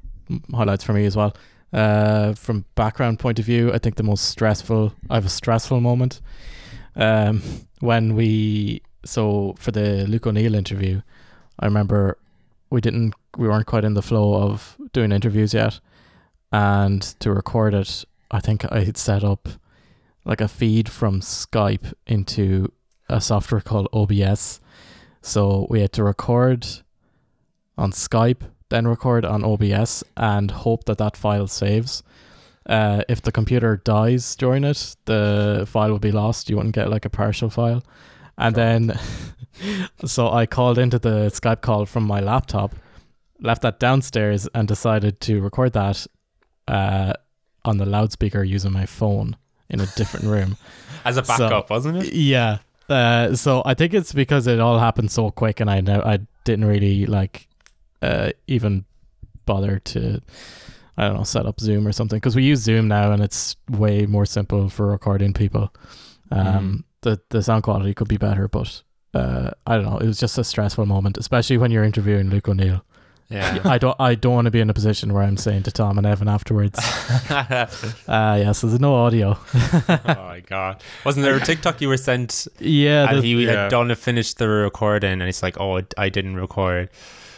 highlights for me as well. Uh, from background point of view, I think the most stressful. I have a stressful moment. Um, when we so for the Luke O'Neill interview, I remember we didn't we weren't quite in the flow of doing interviews yet, and to record it, I think I had set up like a feed from Skype into a software called OBS. So we had to record on Skype, then record on OBS, and hope that that file saves. Uh, if the computer dies during it, the file will be lost. You wouldn't get like a partial file. And then, so I called into the Skype call from my laptop, left that downstairs, and decided to record that uh, on the loudspeaker using my phone in a different room. As a So- backup, wasn't it? Yeah. Uh, so I think it's because it all happened so quick, and I know I didn't really like uh, even bother to I don't know set up Zoom or something because we use Zoom now, and it's way more simple for recording people. Um, the the sound quality could be better, but uh, I don't know. It was just a stressful moment, especially when you're interviewing Luke O'Neill. Yeah. I don't I don't want to be in a position where I'm saying to Tom and Evan afterwards, uh yes, there's no audio. Oh my god! Wasn't there a TikTok you were sent, yeah, and he yeah. had done it, finished the recording, and it's like, oh, I didn't record.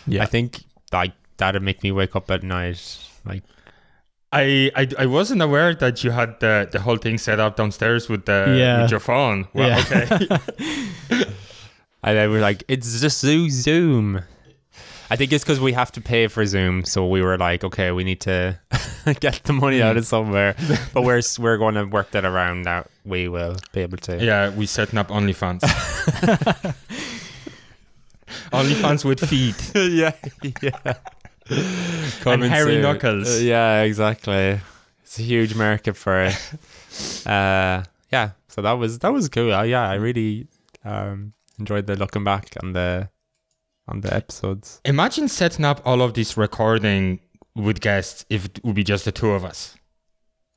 yeah. I think like that'd make me wake up at night. Like, I, I I wasn't aware that you had the, the whole thing set up downstairs with the Yeah. with your phone. Well, Yeah. okay. and then we're like, it's just Zoo- Zoom. I think it's because we have to pay for Zoom, so we were like, okay, we need to get the money out of somewhere. but we're we're going to work that around. That we will be able to. yeah, we setting up OnlyFans. OnlyFans with feet. yeah, yeah. And hairy knuckles. Uh, yeah, exactly. It's a huge market for it. uh, yeah. So that was that was cool. Uh, yeah, I really um, enjoyed the looking back and the on the episodes. Imagine setting up all of this recording with guests if it would be just the two of us.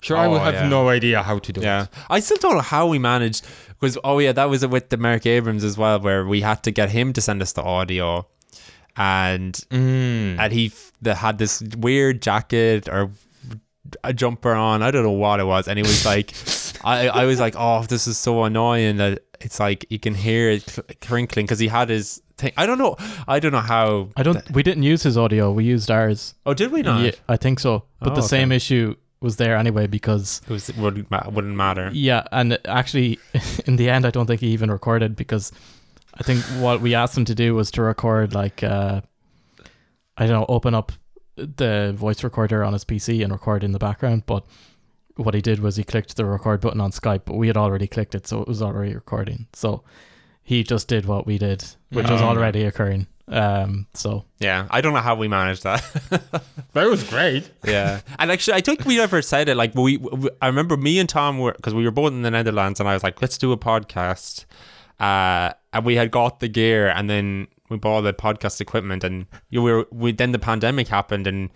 Sure, I Oh, would have yeah. no idea how to do Yeah, it. I still don't know how we managed. Because oh yeah, that was it with the Marc Abrahams as well, where we had to get him to send us the audio, and Mm. and he f- had this weird jacket or a jumper on. I don't know what it was, and he was like, I I was like, oh, this is so annoying that it's like you can hear it crinkling because he had his thing. I don't know. I don't know how. I don't. We didn't use his audio. We used ours. Oh, did we not? Yeah, I think so. But Oh, the same issue was there anyway because It was it wouldn't ma- wouldn't matter. yeah, and actually, in the end, I don't think he even recorded because I think what we asked him to do was to record like uh, I don't know, open up the voice recorder on his PC and record in the background. But what he did was he clicked the record button on Skype, but we had already clicked it, so it was already recording. So he just did what we did, which was Oh. already occurring. Um, so Yeah, I don't know how we managed that. That was great. Yeah, and actually, I think we never said it. Like we, we I remember me and Tom were because we were both in the Netherlands, and I was like, "Let's do a podcast," uh, and we had got the gear, and then we bought the podcast equipment, and you were we then the pandemic happened, and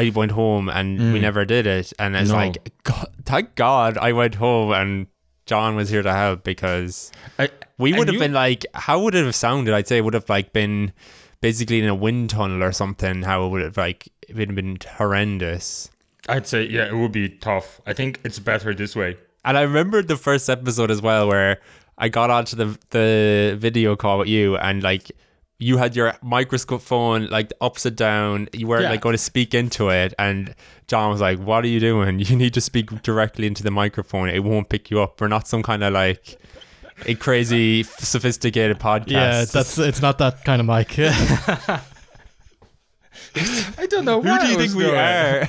I went home, and we Mm. never did it, and it's No. like, God, thank God I went home, and John was here to help because I, we would have you- been like, how would it have sounded? I'd say it would have like been basically in a wind tunnel or something. How it would have like it would have been horrendous. I'd say, yeah, it would be tough. I think it's better this way. And I remember the first episode as well, where I got onto the the video call with you, and like you had your microphone like upside down. You weren't Yeah. like going to speak into it, and John was like, "What are you doing? You need to speak directly into the microphone. It won't pick you up. We're not some kind of like." a crazy sophisticated podcast. Yeah, that's it's not that kind of mic. I don't know. who do I you was think we doing. are?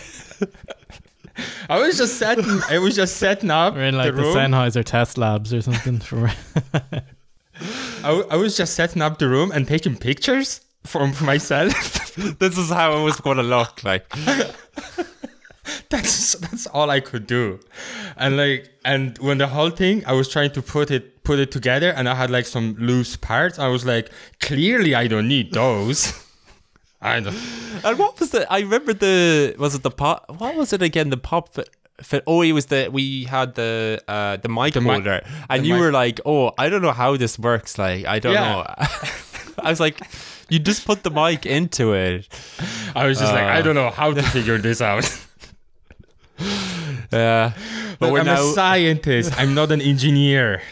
I was just setting. I was just setting up We're in like the the. Sennheiser test labs or something. For I, w- I was just setting up the room and taking pictures for, for myself. this is how it was going to look like. that's that's all I could do, and like and when the whole thing, I was trying to put it put it together, and I had like some loose parts. I was like, clearly I don't need those. I don't. And what was the? I remember the. Was it the pop? What was it again? The pop. Fit, fit, oh, it was the. We had the uh the mic The mic- holder, and the you mic- were like, "Oh, I don't know how this works. Like, I don't Yeah. know." I was like, "You just put the mic into it." I was just like, I Uh. don't know how to figure this out. Yeah, but we're I'm now. a scientist. I'm not an engineer.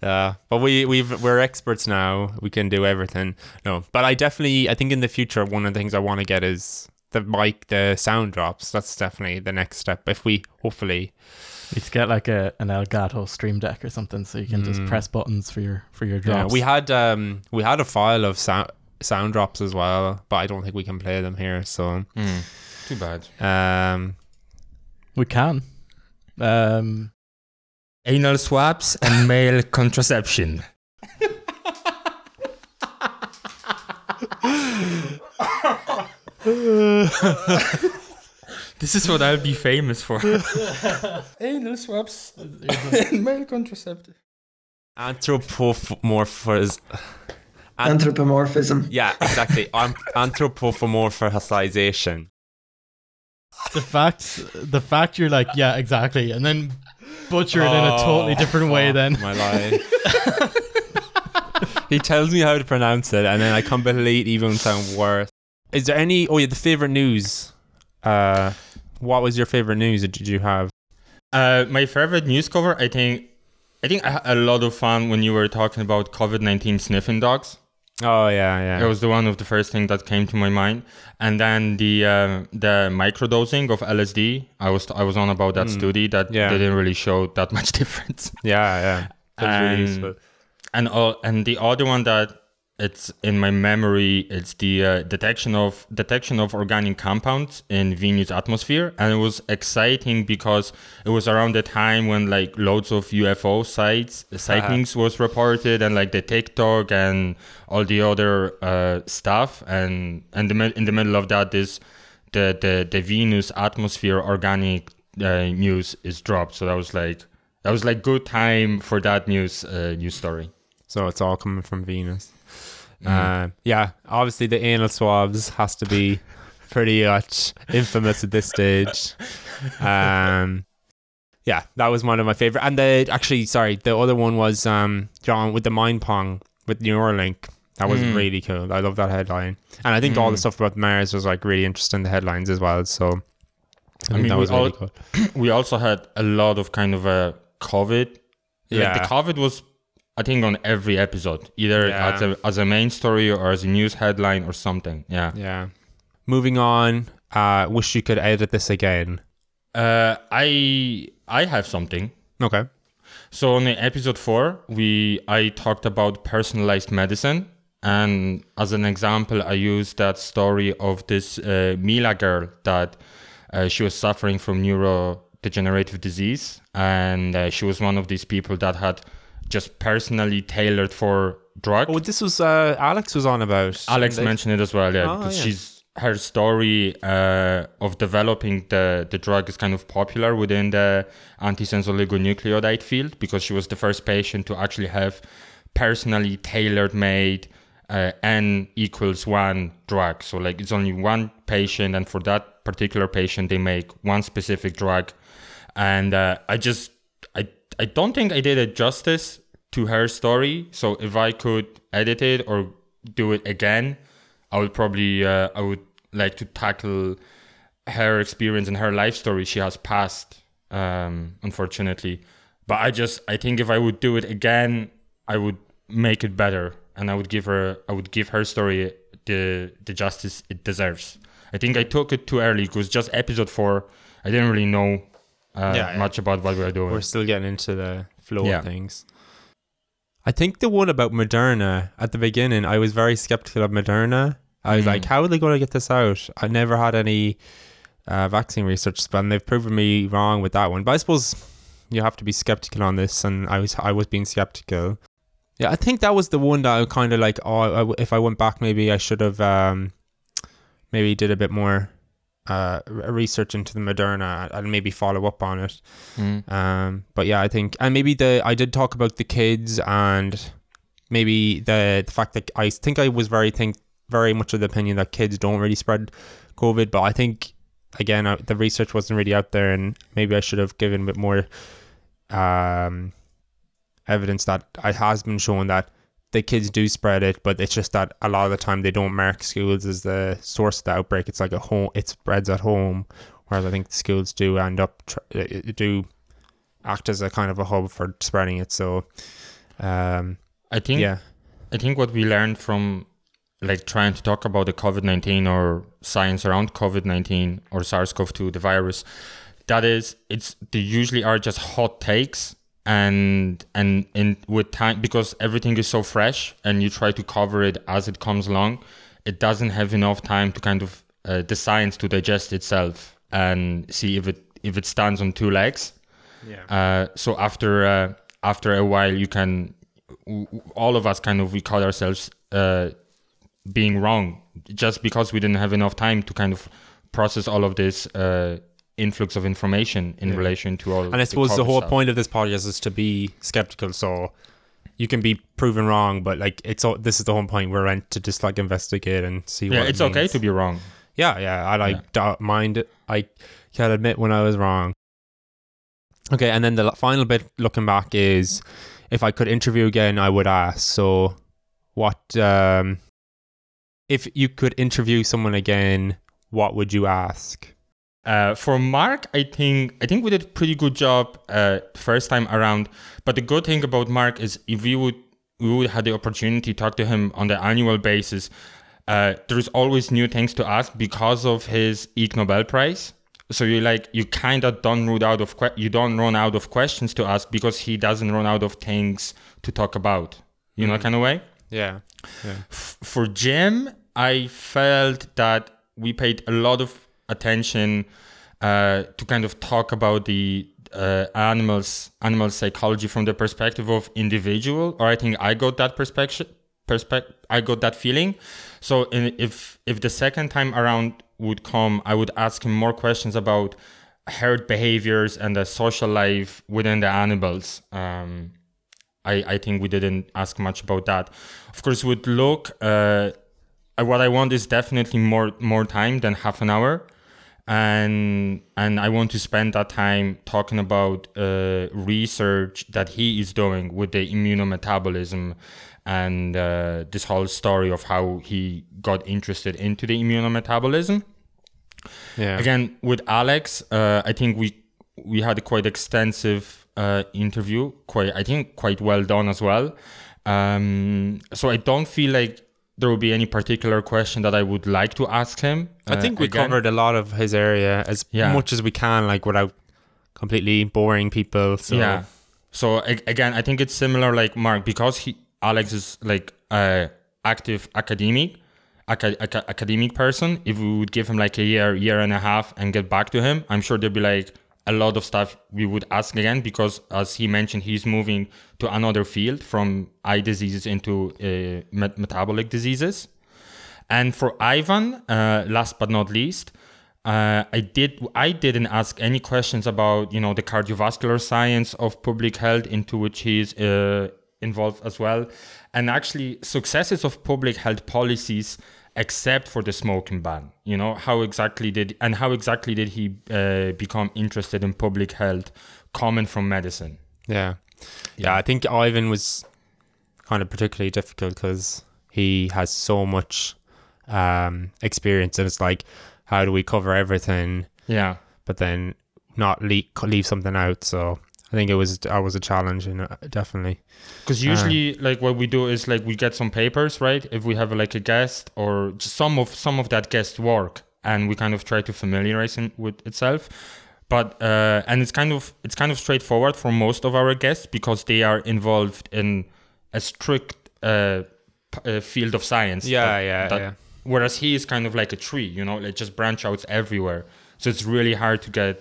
Yeah, but we we've we're experts now. We can do everything. No, but I definitely I think in the future one of the things I want to get is the mic, the sound drops. That's definitely the next step. If we hopefully, you get like a an Elgato Stream Deck or something, so you can just Mm. press buttons for your for your drops. yeah, we had um we had a file of sound sound drops as well, but I don't think we can play them here. So Hmm. Too bad. um we can. Um, Anal swabs and male contraception. this is what I'll be famous for. Anal swabs and male contraceptive. anthropomorphism. Anthropomorphism. Yeah, exactly. An- anthropomorphization. the fact the fact you're like yeah exactly, and then butcher it in a totally oh, different way. Oh, Then my life. he tells me how to pronounce it, and then I completely even sound worse. Is there any? Oh yeah, the favorite news. Uh, what was your favorite news that did you have? Uh, my favorite news cover, I think, I think I had a lot of fun when you were talking about COVID nineteen sniffing dogs. Oh yeah, yeah. It was the one of the first thing that came to my mind, and then the uh, the microdosing of LSD. I was I was on about that Mm. study that Yeah. didn't really show that much difference. yeah, yeah. That was really And- useful. And all and the other one that it's in my memory, it's the uh, detection of detection of organic compounds in Venus atmosphere, and it was exciting because it was around the time when like loads of UFO sites sightings was reported, and like the TikTok and all the other uh, stuff, and and the in the middle of that is the the the Venus atmosphere organic uh, news is dropped. So that was like that was like good time for that news uh, news story. So it's all coming from Venus. Mm. Uh, yeah, obviously the anal swabs has to be pretty much infamous at this stage. Um, yeah, that was one of my favorite. And the actually, sorry, the other one was um, John with the mind pong with Neuralink. That was Mm. really cool. I love that headline, and I think all the Mm. stuff about Mars was like really interesting. The headlines as well. So I, I mean, that we was really all- cool. we also had a lot of kind of a COVID. Like Yeah. the COVID was, I think, on every episode, either Yeah. as a as a main story or as a news headline or something. Yeah. Yeah. Moving on. Uh, wish you could edit this again. Uh, I I have something. Okay. So on the episode four, we I talked about personalized medicine, and as an example, I used that story of this uh, Mila girl that uh, she was suffering from neurodegenerative disease, and uh, she was one of these people that had just personally tailored for drug. Oh, this was uh, Alex was on about. Alex They- mentioned it as well, yeah, Oh, because yeah. she's her story uh, of developing the the drug is kind of popular within the antisense oligonucleotide field because she was the first patient to actually have personally tailored made uh, n equals one drug. So like it's only one patient, and for that particular patient, they make one specific drug. And uh, I just I don't think I did it justice to her story. So if I could edit it or do it again, I would probably uh, I would like to tackle her experience and her life story. She has passed, um, unfortunately. But I just I think if I would do it again, I would make it better, and I would give her I would give her story the the justice it deserves. I think I took it too early because just episode four, I didn't really know uh, Yeah, yeah. much about what we're doing. We're still getting into the flow Yeah. of things. I think the one about Moderna at the beginning, I was very skeptical of Moderna. I was Mm. like, how are they going to get this out? I never had any uh, vaccine research, and they've proven me wrong with that one. But I suppose you have to be skeptical on this, and I was I was being skeptical. Yeah, I think that was the one that I kind of like. Oh, I, if I went back, maybe I should have um, maybe did a bit more uh, research into the Moderna and maybe follow up on it. Mm. Um, but yeah, I think, and maybe the I did talk about the kids and maybe the the fact that I think I was very think very much of the opinion that kids don't really spread COVID, but I think again uh, the research wasn't really out there, and maybe I should have given a bit more um evidence that it has been shown that the kids do spread it, but it's just that a lot of the time they don't mark schools as the source of the outbreak. It's like a home, it spreads at home, whereas I think schools do end up tr- uh, do act as a kind of a hub for spreading it. So, um, I think yeah, I think what we learned from like trying to talk about the COVID nineteen or science around COVID nineteen or SARS CoV two, the virus, that is, it's they usually are just hot takes and and in with time because everything is so fresh and you try to cover it as it comes along, it doesn't have enough time to kind of uh, the science to digest itself and see if it if it stands on two legs. yeah, Uh, so after uh, after a while, you can all of us kind of we caught ourselves uh, being wrong just because we didn't have enough time to kind of process all of this uh, influx of information in Yeah. relation to all. and I suppose the whole stuff. point of this podcast is to be skeptical. So you can be proven wrong, but like it's all, this is the whole point. We're meant to just like investigate and see. Yeah, what it it's okay to be wrong. Yeah, yeah. I like Yeah. don't mind it. I can admit when I was wrong. Okay, and then the final bit looking back is if I could interview again, I would ask. So, what um if you could interview someone again, what would you ask? Uh, for Mark, I think I think we did a pretty good job uh, first time around. But the good thing about Mark is if we would we would have the opportunity to talk to him on the annual basis, uh, there's always new things to ask because of his Ig Nobel Prize. So you like you kind of don't run out of que- you don't run out of questions to ask because he doesn't run out of things to talk about. You know, Mhm. kind of way Yeah. f- for Jim, I felt that we paid a lot of attention uh, to kind of talk about the uh, animals, animal psychology from the perspective of individual. Or I think I got that perspective. Perspective. I got that feeling. So in, if if the second time around would come, I would ask him more questions about herd behaviors and the social life within the animals. Um, I, I think we didn't ask much about that. Of course, with Luke, uh, what I want is definitely more more time than half an hour, and and I want to spend that time talking about uh, research that he is doing with the immunometabolism and uh, this whole story of how he got interested into the immunometabolism Yeah. again with alex uh, i think we we had a quite extensive uh, interview quite i think quite well done as well um, so i don't feel like there will be any particular question that i would like to ask him I uh, think we again. covered a lot of his area as Yeah. much as we can, like without completely boring people. So yeah so a- again i think it's similar like mark because he alex is like a active academic aca- aca- academic person if we would give him like a year year and a half and get back to him i'm sure they'd be like a lot of stuff we would ask again because as he mentioned he's moving to another field from eye diseases into uh, met- metabolic diseases. And for Ivan, uh, last but not least, uh, I did I didn't ask any questions about you know the cardiovascular science of public health into which he's uh, involved as well, and actually successes of public health policies except for the smoking ban. You know how exactly did and how exactly did he uh, become interested in public health coming from medicine? Yeah. Yeah, I think Ivan was kind of particularly difficult because he has so much um, experience, and it's like, how do we cover everything, Yeah. but then not leave, leave something out? So I think it was that was a challenge, and definitely. Because usually, like what we do is like we get some papers, right? If we have like a guest or some of some of that guest work, and we kind of try to familiarize him with itself. but uh, and it's kind of it's kind of straightforward for most of our guests because they are involved in a strict uh, p- uh, field of science. Yeah, that- yeah, that- yeah. Whereas he is kind of like a tree, you know, it just branch out everywhere. So it's really hard to get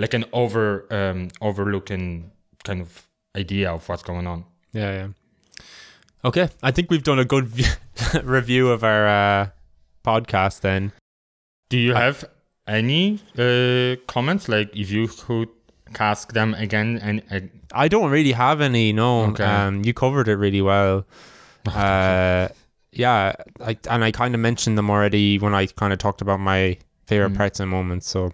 like an over um, overlooking kind of idea of what's going on. Yeah, yeah. Okay, I think we've done a good v- review of our uh, podcast then. Do you I- have any uh, comments? Like if you could ask them again and uh, I don't really have any, no. Okay. Um, you covered it really well. uh, yeah, I, and I kind of mentioned them already when I kind of talked about my favorite Mm. parts and moments. So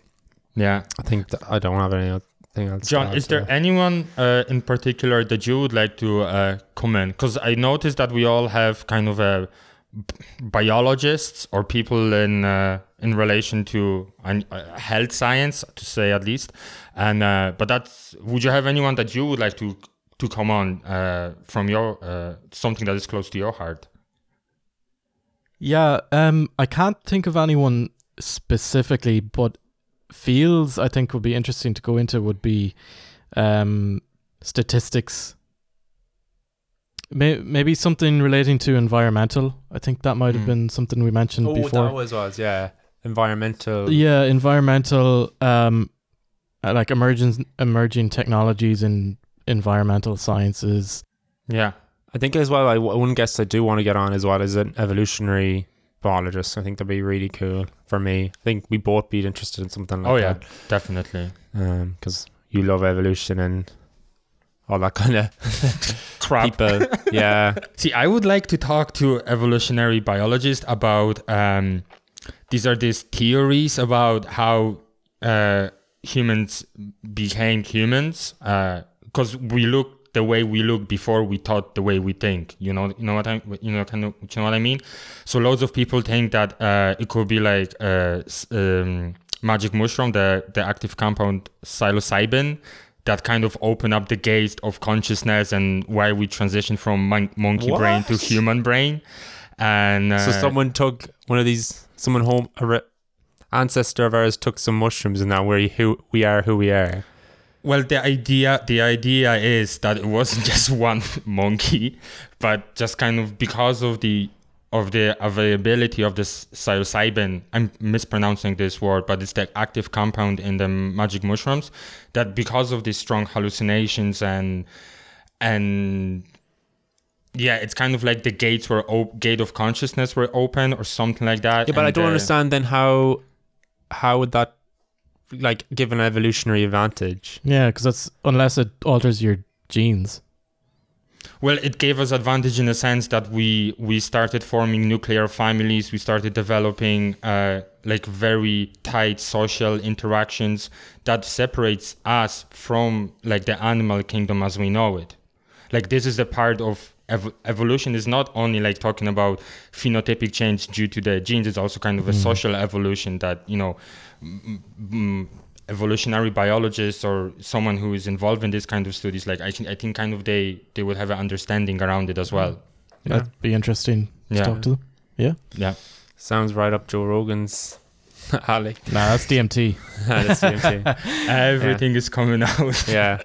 yeah. I think that I don't have anything else. to John, add is there that. anyone uh, in particular that you would like to uh, comment? Because I noticed that we all have kind of a b- biologists or people in uh, in relation to uh, health science, to say at least. And uh, but that's would you have anyone that you would like to to come on uh, from your uh, something that is close to your heart? Yeah, um, I can't think of anyone specifically, but fields I think would be interesting to go into would be um, statistics. May- maybe something relating to environmental. I think that might have Mm. been something we mentioned Oh, before. that was was yeah. Environmental. yeah, environmental, um, uh, like emerging emerging technologies in environmental sciences. Yeah. I think as well. I one guest I do want to get on as well is an evolutionary biologist. I think that'd be really cool for me. I think we both be interested in something like oh yeah, that. definitely. because you love evolution and all that kind of Crap. people. yeah, See, I would like to talk to evolutionary biologists about um, these are these theories about how uh, humans became humans because we look the way we look before we thought the way we think. You know, you know what I, you know, kind of, you know what I mean. So loads of people think that uh, it could be like uh, um, magic mushroom, the the active compound psilocybin. That kind of open up the gate of consciousness and why we transition from mon- monkey brain to human brain. And uh, so someone took one of these, someone home, a re- ancestor of ours took some mushrooms, and now we're who we are, who we are. Well, the idea the idea is that it wasn't just one monkey, but just kind of because of the of the availability of this psilocybin. I'm mispronouncing this word, but it's the active compound in the magic mushrooms. That because of these strong hallucinations and and yeah, it's kind of like the gates were op- gate of consciousness were open or something like that. Yeah, but I don't uh, understand then how how would that like give an evolutionary advantage? Yeah, because that's unless it alters your genes. Well, it gave us advantage in the sense that we we started forming nuclear families. We started developing uh, like very tight social interactions that separates us from like the animal kingdom as we know it. Like this is the part of ev- evolution is not only like talking about phenotypic change due to the genes. It's also kind of a social evolution that you know. M- m- evolutionary biologists or someone who is involved in this kind of studies like i think i think kind of they they would have an understanding around it as well Yeah. That'd be interesting to Yeah. talk to them. yeah yeah Sounds right up Joe Rogan's alley. Nah, that's DMT. That's DMT. everything is coming out yeah,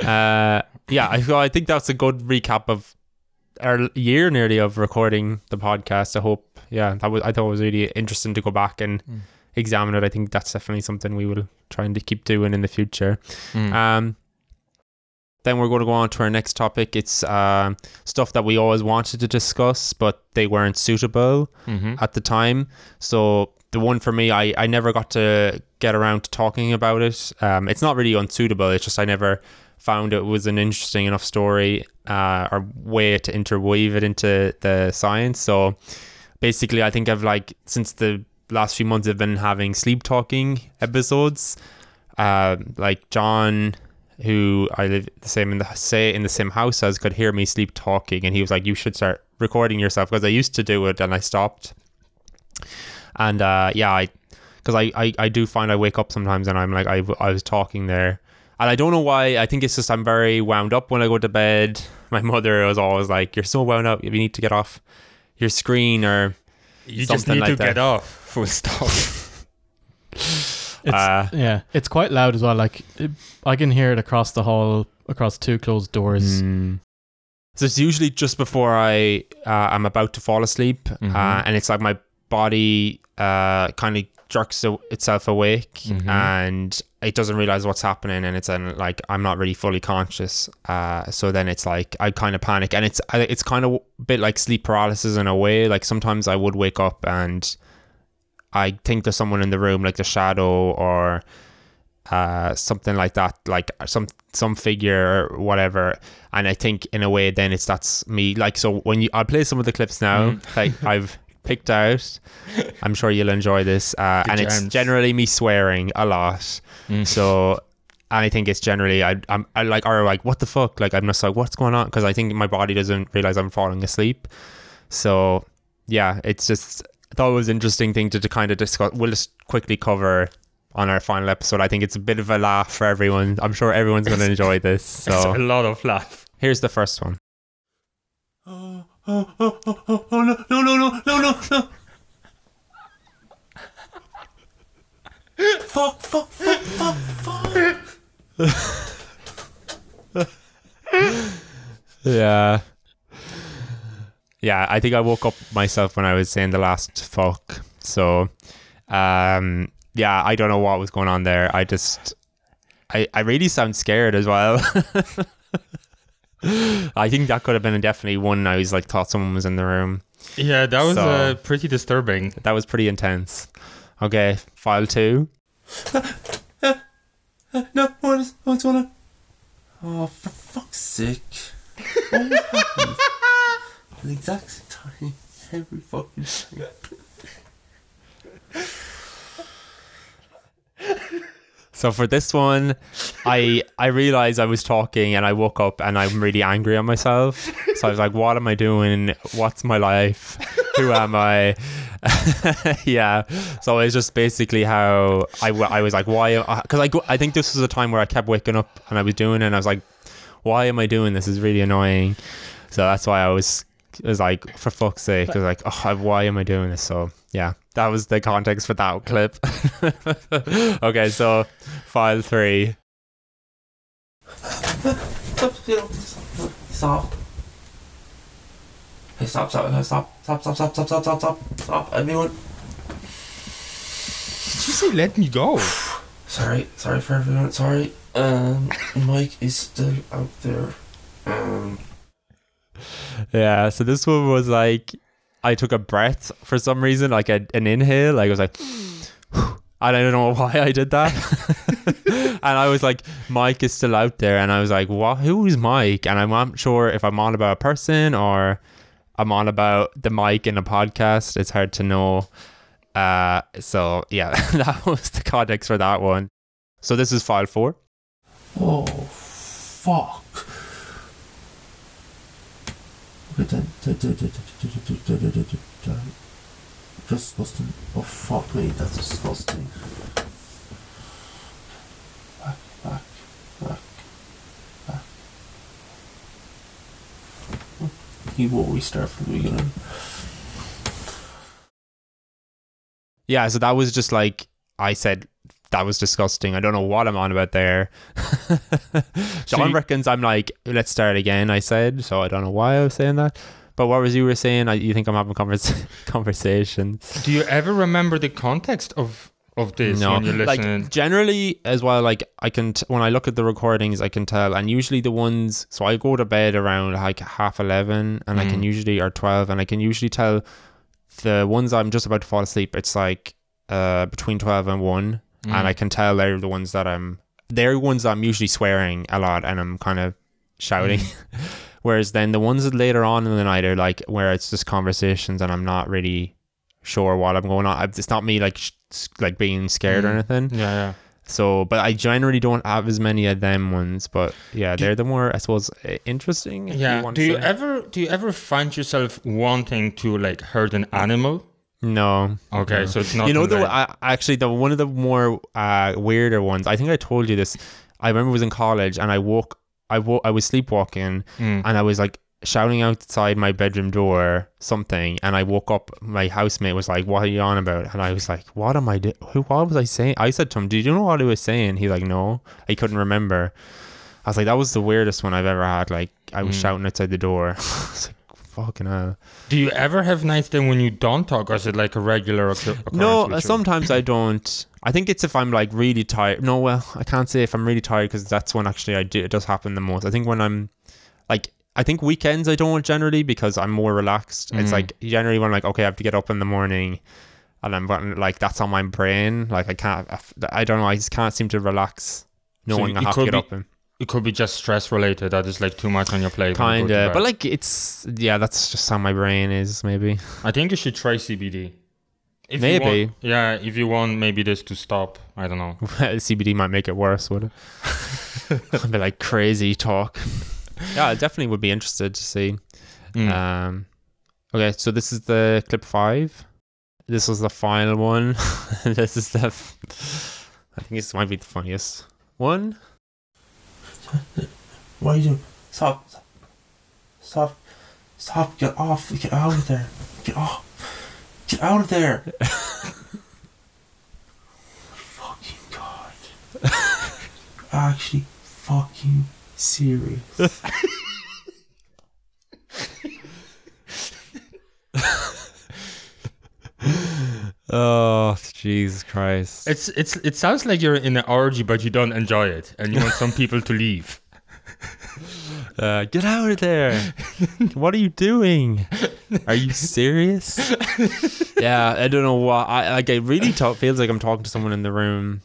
uh, yeah. I I think that's a good recap of our year nearly of recording the podcast. I hope. Yeah, that was. I thought it was really interesting to go back and Mm. Examine it. I think that's definitely something we will try and keep doing in the future. Mm. Um, then we're going to go on to our next topic. It's um, stuff that we always wanted to discuss, but they weren't suitable Mhm. at the time. So the one for me, I, I never got to get around to talking about it. Um, it's not really unsuitable. It's just I never found it was an interesting enough story uh, or way to interweave it into the science. So basically, I think I've like since the last few months, I've been having sleep talking episodes. Um, like John, who I live the same in the say in the same house as, could hear me sleep talking, and he was like, "You should start recording yourself," because I used to do it and I stopped. And uh, yeah, I because I, I I do find I wake up sometimes and I'm like I, I was talking there, and I don't know why. I think it's just I'm very wound up when I go to bed. My mother was always like, "You're so wound up. You need to get off your screen or." you just something need like to that. get off full stop It's, Uh, yeah, it's quite loud as well. Like it, I can hear it across the hall, across two closed doors. Mm. So it's usually just before I uh, I'm about to fall asleep, Mhm. uh, and it's like my body uh, kind of jerks a- itself awake, Mhm. and it doesn't realize what's happening, and it's uh, like I'm not really fully conscious. Uh, so then it's like I kind of panic, and it's it's kind of a bit like sleep paralysis in a way. Like sometimes I would wake up and I think there's someone in the room, like the shadow or uh, something like that, like some some figure or whatever. And I think in a way, then it's that's me. Like so, when you I'll play some of the clips now, Mm. like I've picked out. I'm sure you'll enjoy this, uh, and it's generally me swearing a lot. Mm. So. And I think it's generally I I'm I like or like what the fuck like I'm just like what's going on because I think my body doesn't realize I'm falling asleep, so yeah it's just I thought it was an interesting thing to, to kind of discuss. We'll just quickly cover on our final episode. I think it's a bit of a laugh for everyone. I'm sure everyone's going to enjoy this. It's a lot of laugh. here's the first one. Oh, oh, oh, oh, oh, oh, no, no, no, no, no, no, no. fuck, fuck, fuck, fuck, fuck. Yeah. Yeah, I think I woke up myself when I was saying the last fuck. So, um, yeah, I don't know what was going on there. I just, I, I really sound scared as well. I think that could have been definitely one I was like thought someone was in the room. Yeah, that was So- uh, pretty disturbing. That was pretty intense. Okay, file two. No, what is, what's going on? Oh, for fuck's sake. Oh, what happened? At the exact same time. Every fucking time. So for this one, I I realized I was talking and I woke up and I'm really angry at myself. So I was like, "What am I doing? What's my life? Who am I?" yeah. So it's just basically how I, I was like, "Why?" Because I I think this was a time where I kept waking up and I was doing it and I was like, "Why am I doing this? Is really annoying." So that's why I was it was like, "For fuck's sake!" I was like, "Oh, why am I doing this?" So yeah, that was the context for that clip. okay, so file three. Stop, stop. Hey, stop, stop, stop, stop, stop, stop, stop, stop, stop, stop, stop, everyone. Did you say let me go? Sorry, sorry for everyone, sorry. Um, Mike is still out there. Um, Yeah, so this one was like I took a breath for some reason, like a, an inhale. Like I was like, and I don't know why I did that. and I was like, Mike is still out there, and I was like, what? Who's Mike? And I'm not sure if I'm on about a person or I'm on about the mic in a podcast. It's hard to know. Uh, so yeah, that was the context for that one. So this is file four. oh, fuck. Then, Disgusting. Oh, fuck me, that's disgusting. Back, back, back, back. He will restart from the beginning. Yeah, so that was just like I said that was disgusting. I don't know what I'm on about there. John you- reckons I'm like, let's start again, I said, so I don't know why I was saying that. But what was you were saying? I, you think I'm having convers- conversations? Do you ever remember the context of of this no, when you're listening? like generally as well. Like I can t- when I look at the recordings, I can tell, and usually the ones. So I go to bed around like half eleven, and I can Mm. usually or twelve, and I can usually tell the ones I'm just about to fall asleep. It's like uh between twelve and one, Mm. and I can tell they're the ones that I'm. They're ones that I'm usually swearing a lot, and I'm kind of shouting. Whereas then the ones that later on in the night are like where it's just conversations, and I'm not really sure what I'm going on. It's not me like sh- like being scared or Mm. anything. yeah, yeah. So, but I generally don't have as many of them ones. But yeah, Do- they're the more I suppose interesting. Yeah. want do you ever do you ever find yourself wanting to like hurt an animal? No. Okay, No. so it's not. you know the I, actually the one of the more uh, weirder ones. I think I told you this. I remember it was in college and I woke. I woke. I was sleepwalking Mm. and I was like shouting outside my bedroom door something, and I woke up. My housemate was like, "What are you on about?" And I was like, "What am I? Do- who? What was I saying?" I said to him, "Did you know what I was saying?" He's like, "No, I couldn't remember." I was like, "That was the weirdest one I've ever had." Like I was Mm. shouting outside the door. I "Fucking hell." Do you ever have nights then when you don't talk, or is it like a regular occur- occurrence? No, uh, sometimes I don't. I think it's if I'm like really tired. No, well, I can't say if I'm really tired because that's when actually I do. It does happen the most. I think when I'm like, I think weekends I don't generally because I'm more relaxed. It's Mm. like generally when like okay, I have to get up in the morning, and I'm like that's on my brain. Like I can't. I don't know. I just can't seem to relax. Knowing I it have to get be- up and It could be just stress related. That is like too much on your plate. when you go kind of. But like it's yeah, that's just how my brain is. Maybe I think you should try CBD. If Maybe. want- yeah, if you want maybe this to stop. I don't know. CBD might make it worse, would it? It'd be like crazy talk. Yeah, I definitely would be interested to see. Mm. Um, okay, so this is the clip five. This was the final one. this is the. F- I think this might be the funniest one. What are you doing? Stop. Stop. Stop. Stop. Get off. Get out of there. Get off. Get out of there. fucking God. Actually, fucking serious. Oh, Jesus Christ! It's it's it sounds like you're in an orgy, but you don't enjoy it, and you want some people to leave. Uh, get out of there! what are you doing? Are you serious? yeah, I don't know why. I like. It really talk, feels like I'm talking to someone in the room.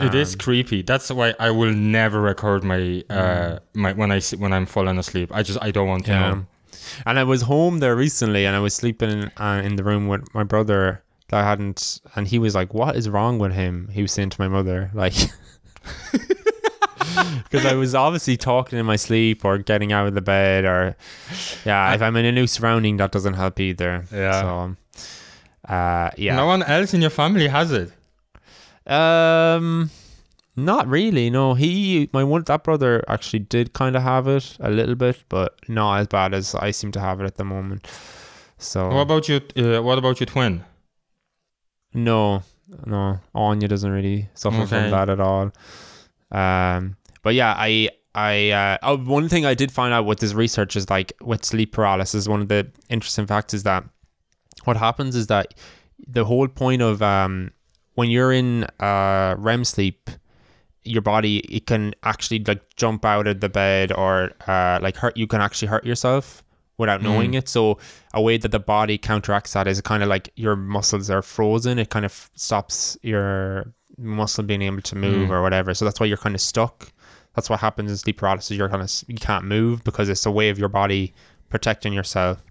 it is Um, creepy. That's why I will never record my uh my when I when I'm falling asleep. I just I don't want to Yeah. know. And I was home there recently, and I was sleeping in, uh, in the room with my brother that I hadn't, and he was like, "What is wrong with him?" He was saying to my mother, like, because I was obviously talking in my sleep or getting out of the bed, or yeah, if I'm in a new surrounding, that doesn't help either. Yeah. So, uh, yeah. No one else in your family has it. Um, not really. No, he, my one, that brother actually did kind of have it a little bit, but not as bad as I seem to have it at the moment. So What about your uh, What about your twin? No, no, Anya doesn't really suffer Okay. from that at all. Um, but yeah, I, I, uh, oh, one thing I did find out with this research is like with sleep paralysis, one of the interesting facts is that what happens is that the whole point of um when you're in uh REM sleep your body it can actually like jump out of the bed or uh like hurt you can actually hurt yourself without knowing it. So a way that the body counteracts that is kind of like your muscles are frozen it kind of stops your muscle being able to move or whatever. So that's why you're kind of stuck. That's what happens in sleep paralysis you're kind of you can't move because it's a way of your body protecting yourself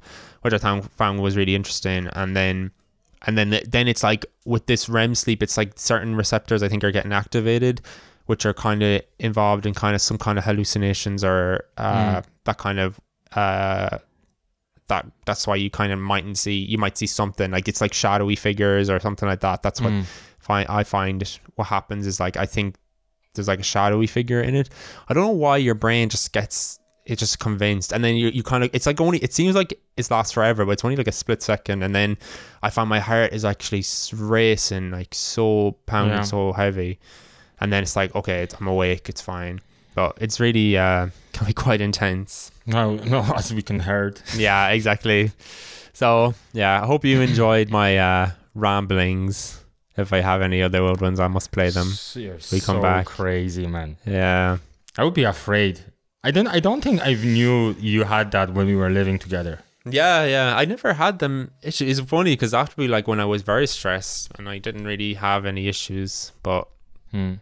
which I found, found was really interesting. And then, and then, then it's like with this REM sleep, it's like certain receptors I think are getting activated, which are kind of involved in kind of some kind of hallucinations or uh, that kind of uh, that. That's why you kind of mightn't see. You might see something like it's like shadowy figures or something like that. That's what Mm. I find. What happens is like I think there's like a shadowy figure in it. I don't know why your brain just gets it just convinced and then you, you kind of it's like only it seems like it's lasts forever but it's only like a split second and then i find my heart is actually racing like so pounding Yeah. so heavy and then it's like okay i'm awake it's fine but it's really uh can be quite intense No, no, as we can heard. yeah exactly so yeah i hope you enjoyed my uh ramblings if i have any other old ones i must play them You're We come so back. crazy, man. yeah I would be afraid. I don't. I don't think I knew you had that when we were living together. Yeah, yeah. I never had them. It's, funny because that would be like when I was very stressed and I didn't really have any issues. But Hmm.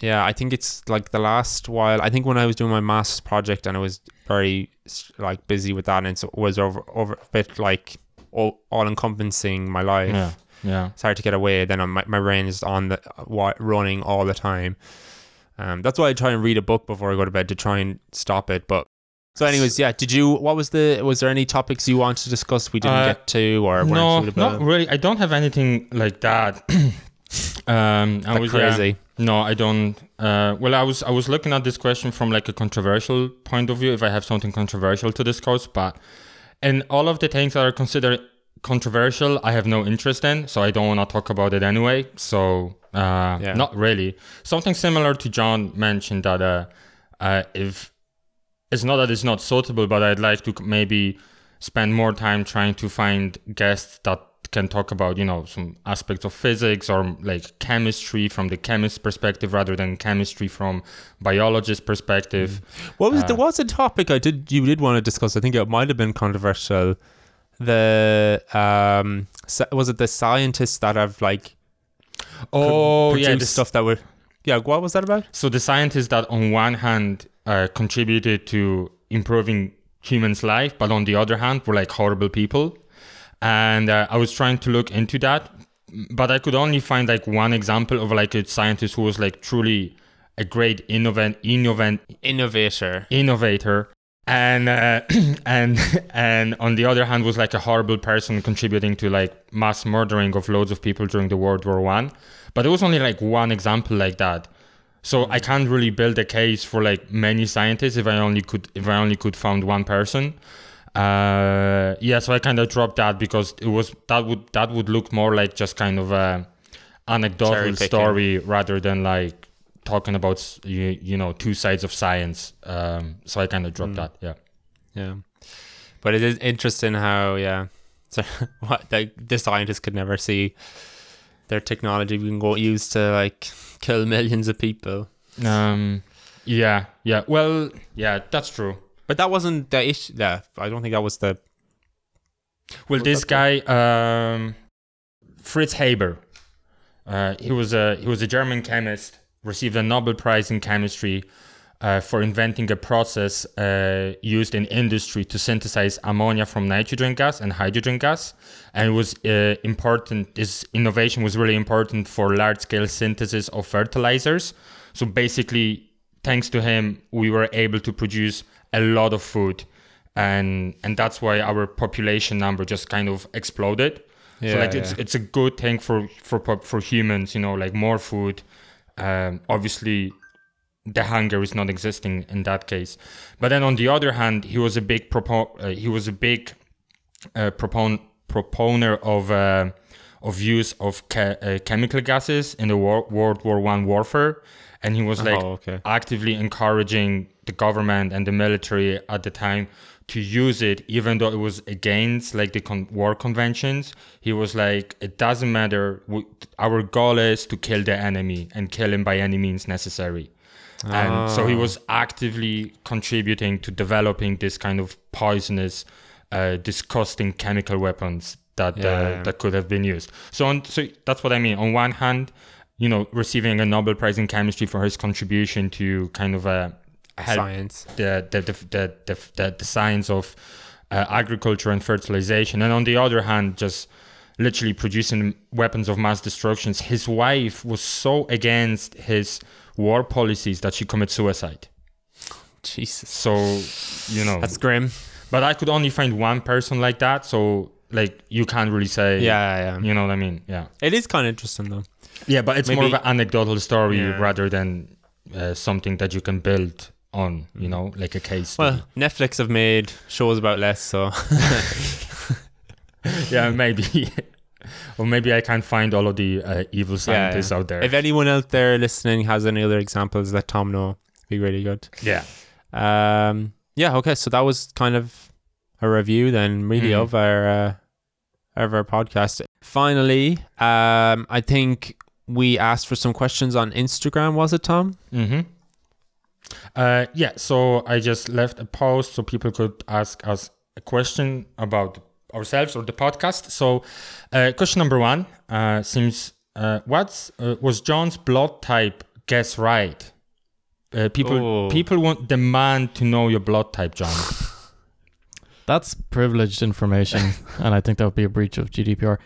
yeah, I think it's like the last while. I think when I was doing my master's project and I was very like busy with that and it was over over a bit like all, all encompassing my life. Yeah. Yeah. It's hard to get away. Then I'm, my my brain is on the running all the time. Um, that's why I try and read a book before I go to bed to try and stop it. But so, anyways, yeah. Did you? What was the? Was there any topics you wanted to discuss we didn't Uh, get to or No, not really. I don't have anything like that. um, I was yeah, crazy. No, I don't. Uh, well, I was I was looking at this question from like a controversial point of view. If I have something controversial to discuss, but in all of the things that are considered controversial, I have no interest in, so I don't want to talk about it anyway. So uh, Yeah. not really. Something similar to John mentioned that uh, uh, if it's not that it's not suitable, but I'd like to maybe spend more time trying to find guests that can talk about you know some aspects of physics or like chemistry from the chemist perspective rather than chemistry from biologist perspective What was Uh, there was a topic I did you did want to discuss? I think it might have been controversial. The um, was it the scientists that have like oh yeah this stuff that were yeah. What was that about? So the scientists that on one hand uh, contributed to improving humans' life, but on the other hand were like horrible people. And uh, I was trying to look into that, but I could only find like one example of like a scientist who was like truly a great innovant, innovant, Innovator. innovator. And uh, and and on the other hand was like a horrible person contributing to like mass murdering of loads of people during the World War One. But it was only like one example like that. So I can't really build a case for like many scientists if I only could if I only could found one person. Uh, yeah, so I kind of dropped that because it was that would that would look more like just kind of a anecdotal story rather than like talking about you, you know two sides of science. Um, so I kind of dropped that. Yeah. Yeah, but it is interesting how yeah, so what the, the scientists could never see their technology being go used to like kill millions of people. Um, yeah. Yeah. Well. Yeah. That's true. But that wasn't the issue. Yeah, I don't think that was the. Well, this guy, um, Fritz Haber, uh, he was a he was a German chemist, received a Nobel Prize in chemistry uh, for inventing a process uh, used in industry to synthesize ammonia from nitrogen gas and hydrogen gas, and it was uh, important. This innovation was really important for large scale synthesis of fertilizers. So basically, thanks to him, we were able to produce a lot of food and and that's why our population number just kind of exploded. so like it's yeah. it's a good thing for for for humans, you know, like more food. Um, obviously, the hunger is not existing in that case. But then on the other hand, he was a big propo- uh, he was a big uh, propon- proponer of uh, of use of uh, chemical gases in the war- World War One warfare, and he was like oh, okay. actively encouraging the government and the military at the time to use it even though it was against like the con- war conventions. He was like it doesn't matter. We- our goal is to kill the enemy and kill him by any means necessary. And so he Ah. was actively contributing to developing this kind of poisonous uh, disgusting chemical weapons that Yeah. uh, that could have been used. So on so that's what i mean. On one hand you know receiving a nobel prize in chemistry for his contribution to kind of uh, help Science. the the the the, the, the, the science of uh, agriculture and fertilization, and on the other hand, just literally producing weapons of mass destruction. His wife was so against his war policies that she committed suicide. Jesus. So, you know, That's grim. but I could only find one person like that. So, like, you can't really say, Yeah, yeah. you know what I mean? Yeah, It is kind of interesting though. yeah, but it's more of an anecdotal story Yeah. rather than uh, something that you can build on. You know, like a case. study. Well, Netflix have made shows about less, so yeah, maybe. or maybe I can't find all of the uh, evil scientists out there. if anyone out there listening has any other examples, let Tom know. Be really good. yeah. Um, yeah. Okay. So that was kind of a review then, really, Mhm. of our uh, of our podcast. Finally, um, I think we asked for some questions on Instagram. Was it Tom? Mm-hmm. Uh, yeah, so I just left a post so people could ask us a question about ourselves or the podcast. So, uh, question number one uh, seems uh, what's uh, was John's blood type guess right? Uh, people Oh. people want demand to know your blood type, John. That's privileged information, and I think that would be a breach of GDPR.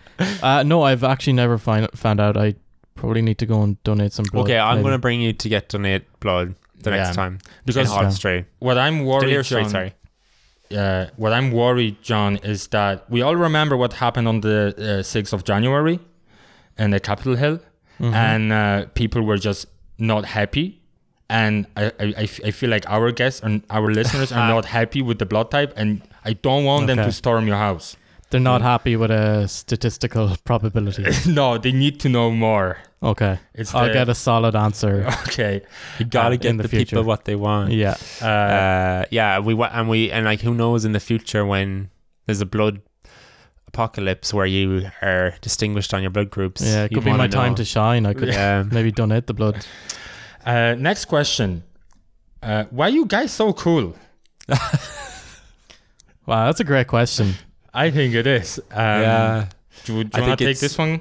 Uh, no, I've actually never find, found out. I probably need to go and donate some blood. okay, I'm maybe. going to bring you to get donate blood the Yeah. next time. Because in Hall Yeah. Street. what I'm worried, D'Olier Street, John, sorry. uh, what I'm worried, John, is that we all remember what happened on the uh, 6th of January in the Capitol Hill, Mhm. and uh, people were just not happy. And I, I, I f- I feel like our guests and our listeners are not happy with the blood type, and I don't want them to storm your house. They're not happy with a statistical probability. no, they need to know more. Okay. It's I'll the- get a solid answer. Okay. You gotta Uh, get in the, the people what they want. Yeah. Uh, Uh, yeah, we wa- and we and like who knows in the future when there's a blood apocalypse where you are distinguished on your blood groups. Yeah. It you could be my wanna time know. to shine. I could Yeah. maybe donate the blood. uh, next question. Uh, why are you guys so cool? Wow, that's a great question. I think it is. Um, yeah. Do, do I you want think to take it's- this one?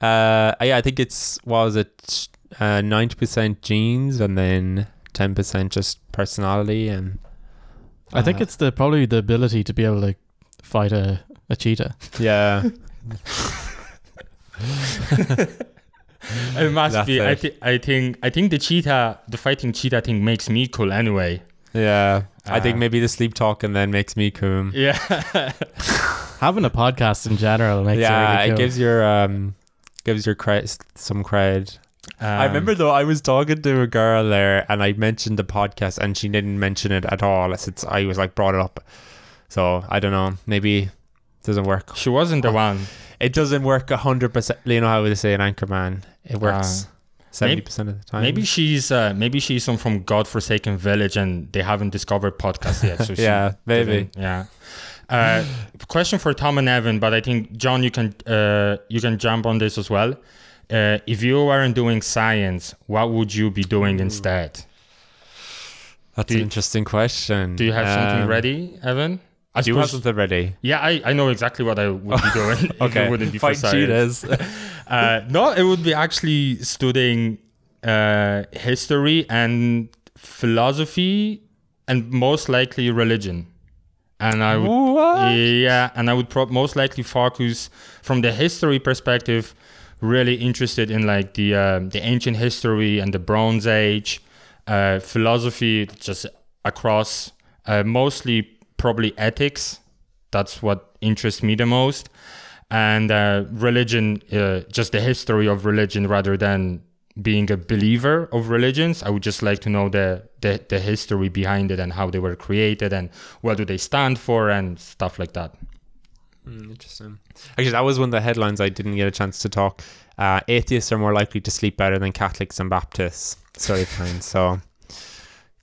Uh, yeah, I think it's what was it uh, ninety percent genes and then ten percent just personality and I think Uh, it's the probably the ability to be able to fight a, a cheetah. yeah. It must That's be. I, it. thi- I think. I think the cheetah, the fighting cheetah thing, makes me cool anyway. Yeah. I think Uh, maybe the sleep talking then makes me cool. Yeah. Having a podcast in general makes yeah, it really cool. it gives your um gives your cred some cred. I Um, remember though I was talking to a girl there and I mentioned the podcast and she didn't mention it at all. I said I was like brought it up. So I don't know. Maybe it doesn't work. She wasn't the one. It doesn't work hundred percent. You know how they say in Anchorman, it works seventy percent of the time. Maybe she's. Uh, maybe she's some from godforsaken village, and they haven't discovered podcast yet. So Yeah, maybe. Yeah. Uh, question for Tom and Evan, but I think John, you can uh, you can jump on this as well. Uh, if you weren't doing science, what would you be doing instead? that's do an you- interesting question. Do you have something Um, ready, Evan? I you have suppose- something ready? Yeah, I, I know exactly what I would be doing. if it wouldn't be for Fight science. cheetahs. Uh, no, it would be actually studying uh, history and philosophy, and most likely religion. And I would, What? yeah, and I would pro- most likely focus from the history perspective. Really interested in like the um, the ancient history and the Bronze Age, uh, philosophy just across, uh, mostly probably ethics. That's what interests me the most and uh, religion, uh, just the history of religion rather than being a believer of religions. I would just like to know the, the, the history behind it and how they were created and what do they stand for and stuff like that. Mm, interesting. Actually, that was one of the headlines I didn't get a chance to talk. Uh, atheists are more likely to sleep better than Catholics and Baptists. Sorry, time. So,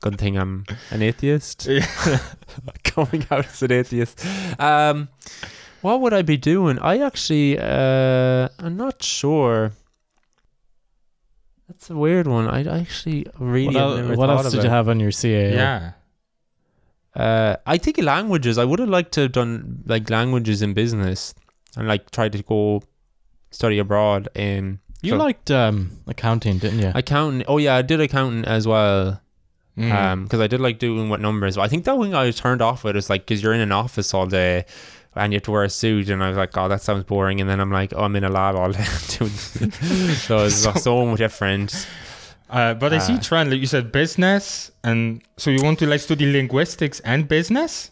good thing I'm an atheist. Coming out as an atheist. Um, what would I be doing? I actually, uh, I'm not sure. That's a weird one. I actually really what el- never what thought else did it. you have on your CA? Yeah. Uh, I think languages. I would have liked to have done like languages in business and like try to go study abroad in You so- liked um, accounting, didn't you? accounting. Oh yeah, I did accounting as well. Mm. Um, because I did like doing what numbers. But I think that one I was turned off with is like because you're in an office all day. And you have to wear a suit, and I was like, "Oh, that sounds boring." And then I'm like, "Oh, I'm in a lab all day." doing so it's so, so different. Uh, but I see Uh, trend, like you said, business. And so you want to like study linguistics and business?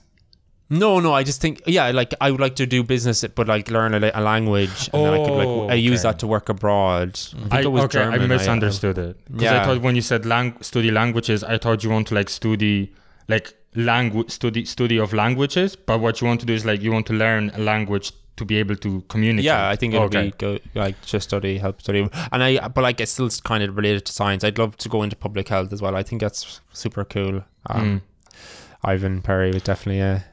No, no, I just think yeah, like I would like to do business, but like learn a, a language, and then I could Oh, like I use okay. that to work abroad. I think I, it was okay, German. I misunderstood it. Because I thought when you said lang- study languages, I thought you want to like study like language study study of languages. But what you want to do is like you want to learn a language to be able to communicate. Yeah, I think it would Okay. be go, like just study, help study, and I but like it's still kind of related to science. I'd love to go into public health as well. I think that's super cool. Um, Mm. Ivan Perry was definitely a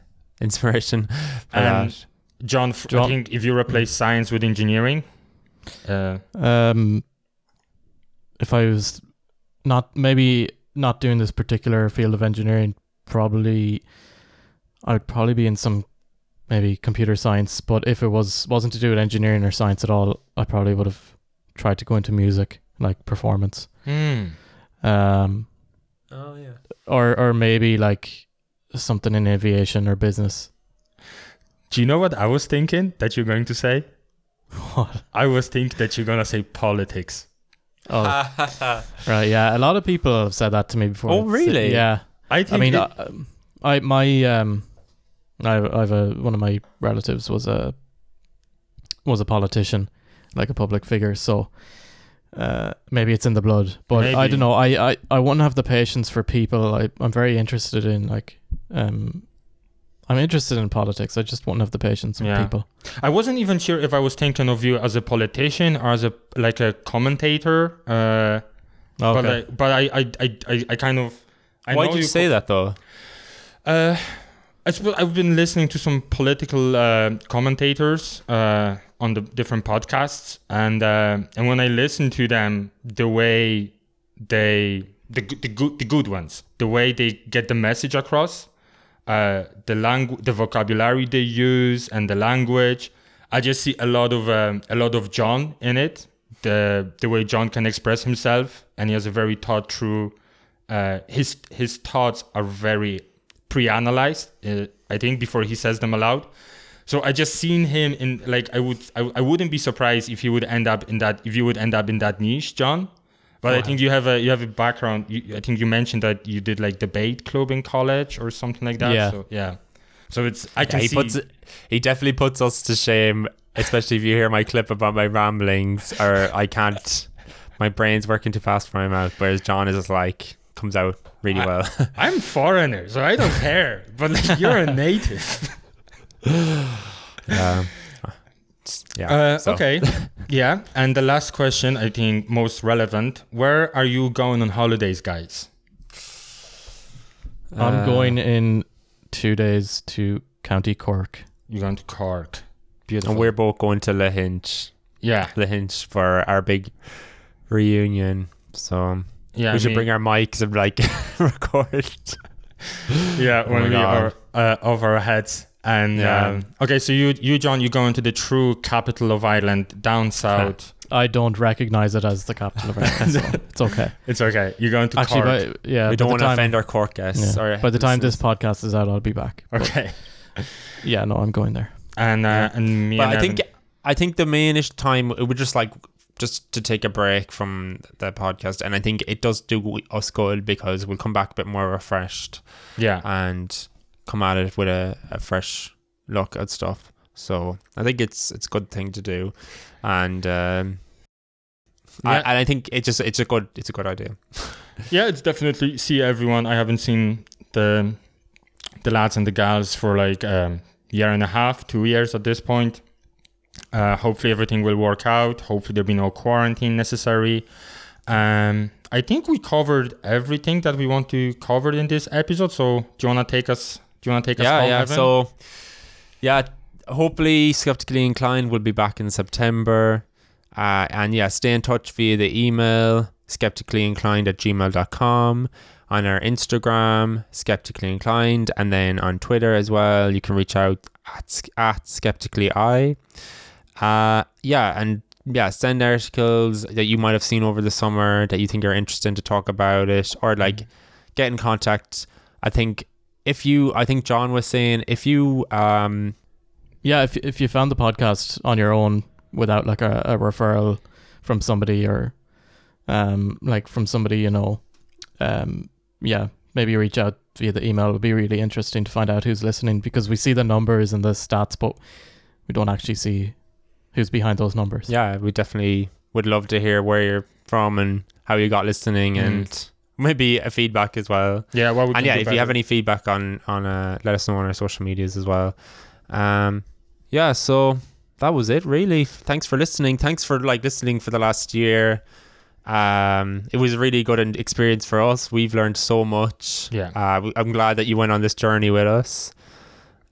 inspiration for And that. John, f- I John- think if you replace science with engineering, uh, Um, if I was not maybe not doing this particular field of engineering, probably I would probably be in some maybe computer science. But if it was wasn't to do with engineering or science at all, I probably would have tried to go into music, like performance. hmm. Um, Oh yeah. or or maybe like something in aviation or business. do you know what I was thinking that you're going to say? What? I was thinking that you're gonna say politics. Oh, right. Yeah, a lot of people have said that to me before. Oh, It's- really? Yeah. I think. I mean, it- uh, um, I my um, I I have a one of my relatives was a was a politician, like a public figure. So uh, maybe it's in the blood. But I don't know. I, I, I wouldn't have the patience for people. I, I'm very interested in like um, I'm interested in politics. I just won't have the patience with Yeah. people. I wasn't even sure if I was thinking of you as a politician or as a like a commentator. Uh, Okay. But I, but I, I, I, I, I kind of. I Why know did you say co- that though? Uh, I suppose I've been listening to some political uh, commentators uh, on the different podcasts, and uh, and when I listen to them, the way they the the good the good ones, the way they get the message across, uh, the the vocabulary they use, and the language, I just see a lot of um, a lot of John in it. The the way John can express himself, and he has a very thought through. Uh, his his thoughts are very pre-analyzed. Uh, I think before he says them aloud. So I just seen him in like I would I, I wouldn't be surprised if he would end up in that if you would end up in that niche, John. But I think you have a you have a background. You, I think you mentioned that you did like debate club in college or something like that. Yeah. So yeah. So it's I Yeah, can he see. puts he definitely puts us to shame, especially if you hear my clip about my ramblings or I can't. My brain's working too fast for my mouth, whereas John is just like comes out really I- well. I'm foreigner, so I don't care. But like, you're a native. yeah. Yeah. Uh, so- Okay. yeah. And the last question, I think most relevant. Where are you going on holidays, guys? I'm Uh, going in two days to County Cork. You're going to Cork. Beautiful. And we're both going to Lahinch, yeah. Lahinch for our big reunion. So Yeah. we should me- bring our mics and like record. Yeah, Oh when my we are uh, over our heads. And Yeah. um, okay, so you, you, John, you go into the true capital of Ireland, down south. I don't recognize it as the capital of Ireland, so it's okay. it's okay. You go into Actually, Cork. by, yeah, we don't want to offend our Cork guests. yeah, or by the time this listeners. podcast is out, I'll be back. But okay. yeah, no, I'm going there. And uh, and me But and I think Evan- I think the mainish time it would just like just to take a break from the podcast, and I think it does do us good because we'll come back a bit more refreshed yeah, and come at it with a, a fresh look at stuff. So I think it's it's a good thing to do, and um, I, and I think it just it's a good it's a good idea. yeah, it's definitely see everyone. I haven't seen the the lads and the gals for like a year and a half, two years at this point. Uh, hopefully everything will work out. Hopefully there'll be no quarantine necessary. Um, I think we covered everything that we want to cover in this episode. So do you want to take us? Do you want to take us? yeah, home, yeah. Evan? So, yeah, hopefully, skeptically inclined will be back in September. Uh, and yeah, stay in touch via the email skeptically inclined at gmail.com, on our Instagram, skeptically inclined, and then on Twitter as well. You can reach out at, at skeptically I. Uh, yeah, and yeah, send articles that you might have seen over the summer that you think are interesting to talk about it, or like get in contact. I think if you, I think John was saying, if you, um, Yeah, if if you found the podcast on your own without like a, a referral from somebody or um like from somebody you know, um yeah, maybe reach out via the email. It would be really interesting to find out who's listening because we see the numbers and the stats, but we don't actually see who's behind those numbers. yeah, we definitely would love to hear where you're from and how you got listening, Mhm. and maybe a feedback as well. yeah, what we and yeah, if you have any feedback on on uh, let us know on our social medias as well. Um, yeah, so that was it really. Thanks for listening. Thanks for like listening for the last year. Um, it was a really good an- experience for us. We've learned so much. Yeah. Uh, I'm glad that you went on this journey with us.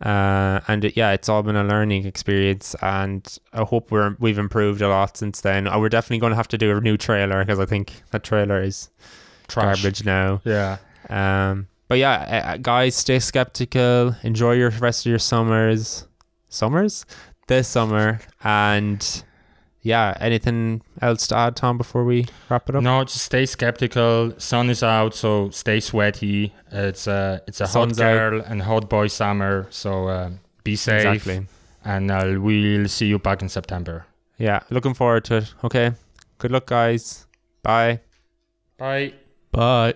Uh, and it, yeah, it's all been a learning experience, and I hope we're we've improved a lot since then. Uh, we're definitely going to have to do a new trailer because I think that trailer is Trash. garbage now. Yeah. Um, but yeah, uh, guys, stay skeptical. Enjoy your rest of your summers, summers, this summer, and yeah. Anything else to add, Tom, before we wrap it up? No, just stay skeptical. Sun is out, so stay sweaty. It's a it's a hot Sun's out. girl and hot boy summer, so uh, be safe. exactly. And uh, we'll see you back in September. Yeah, looking forward to it. Okay, good luck, guys. Bye. Bye. Bye.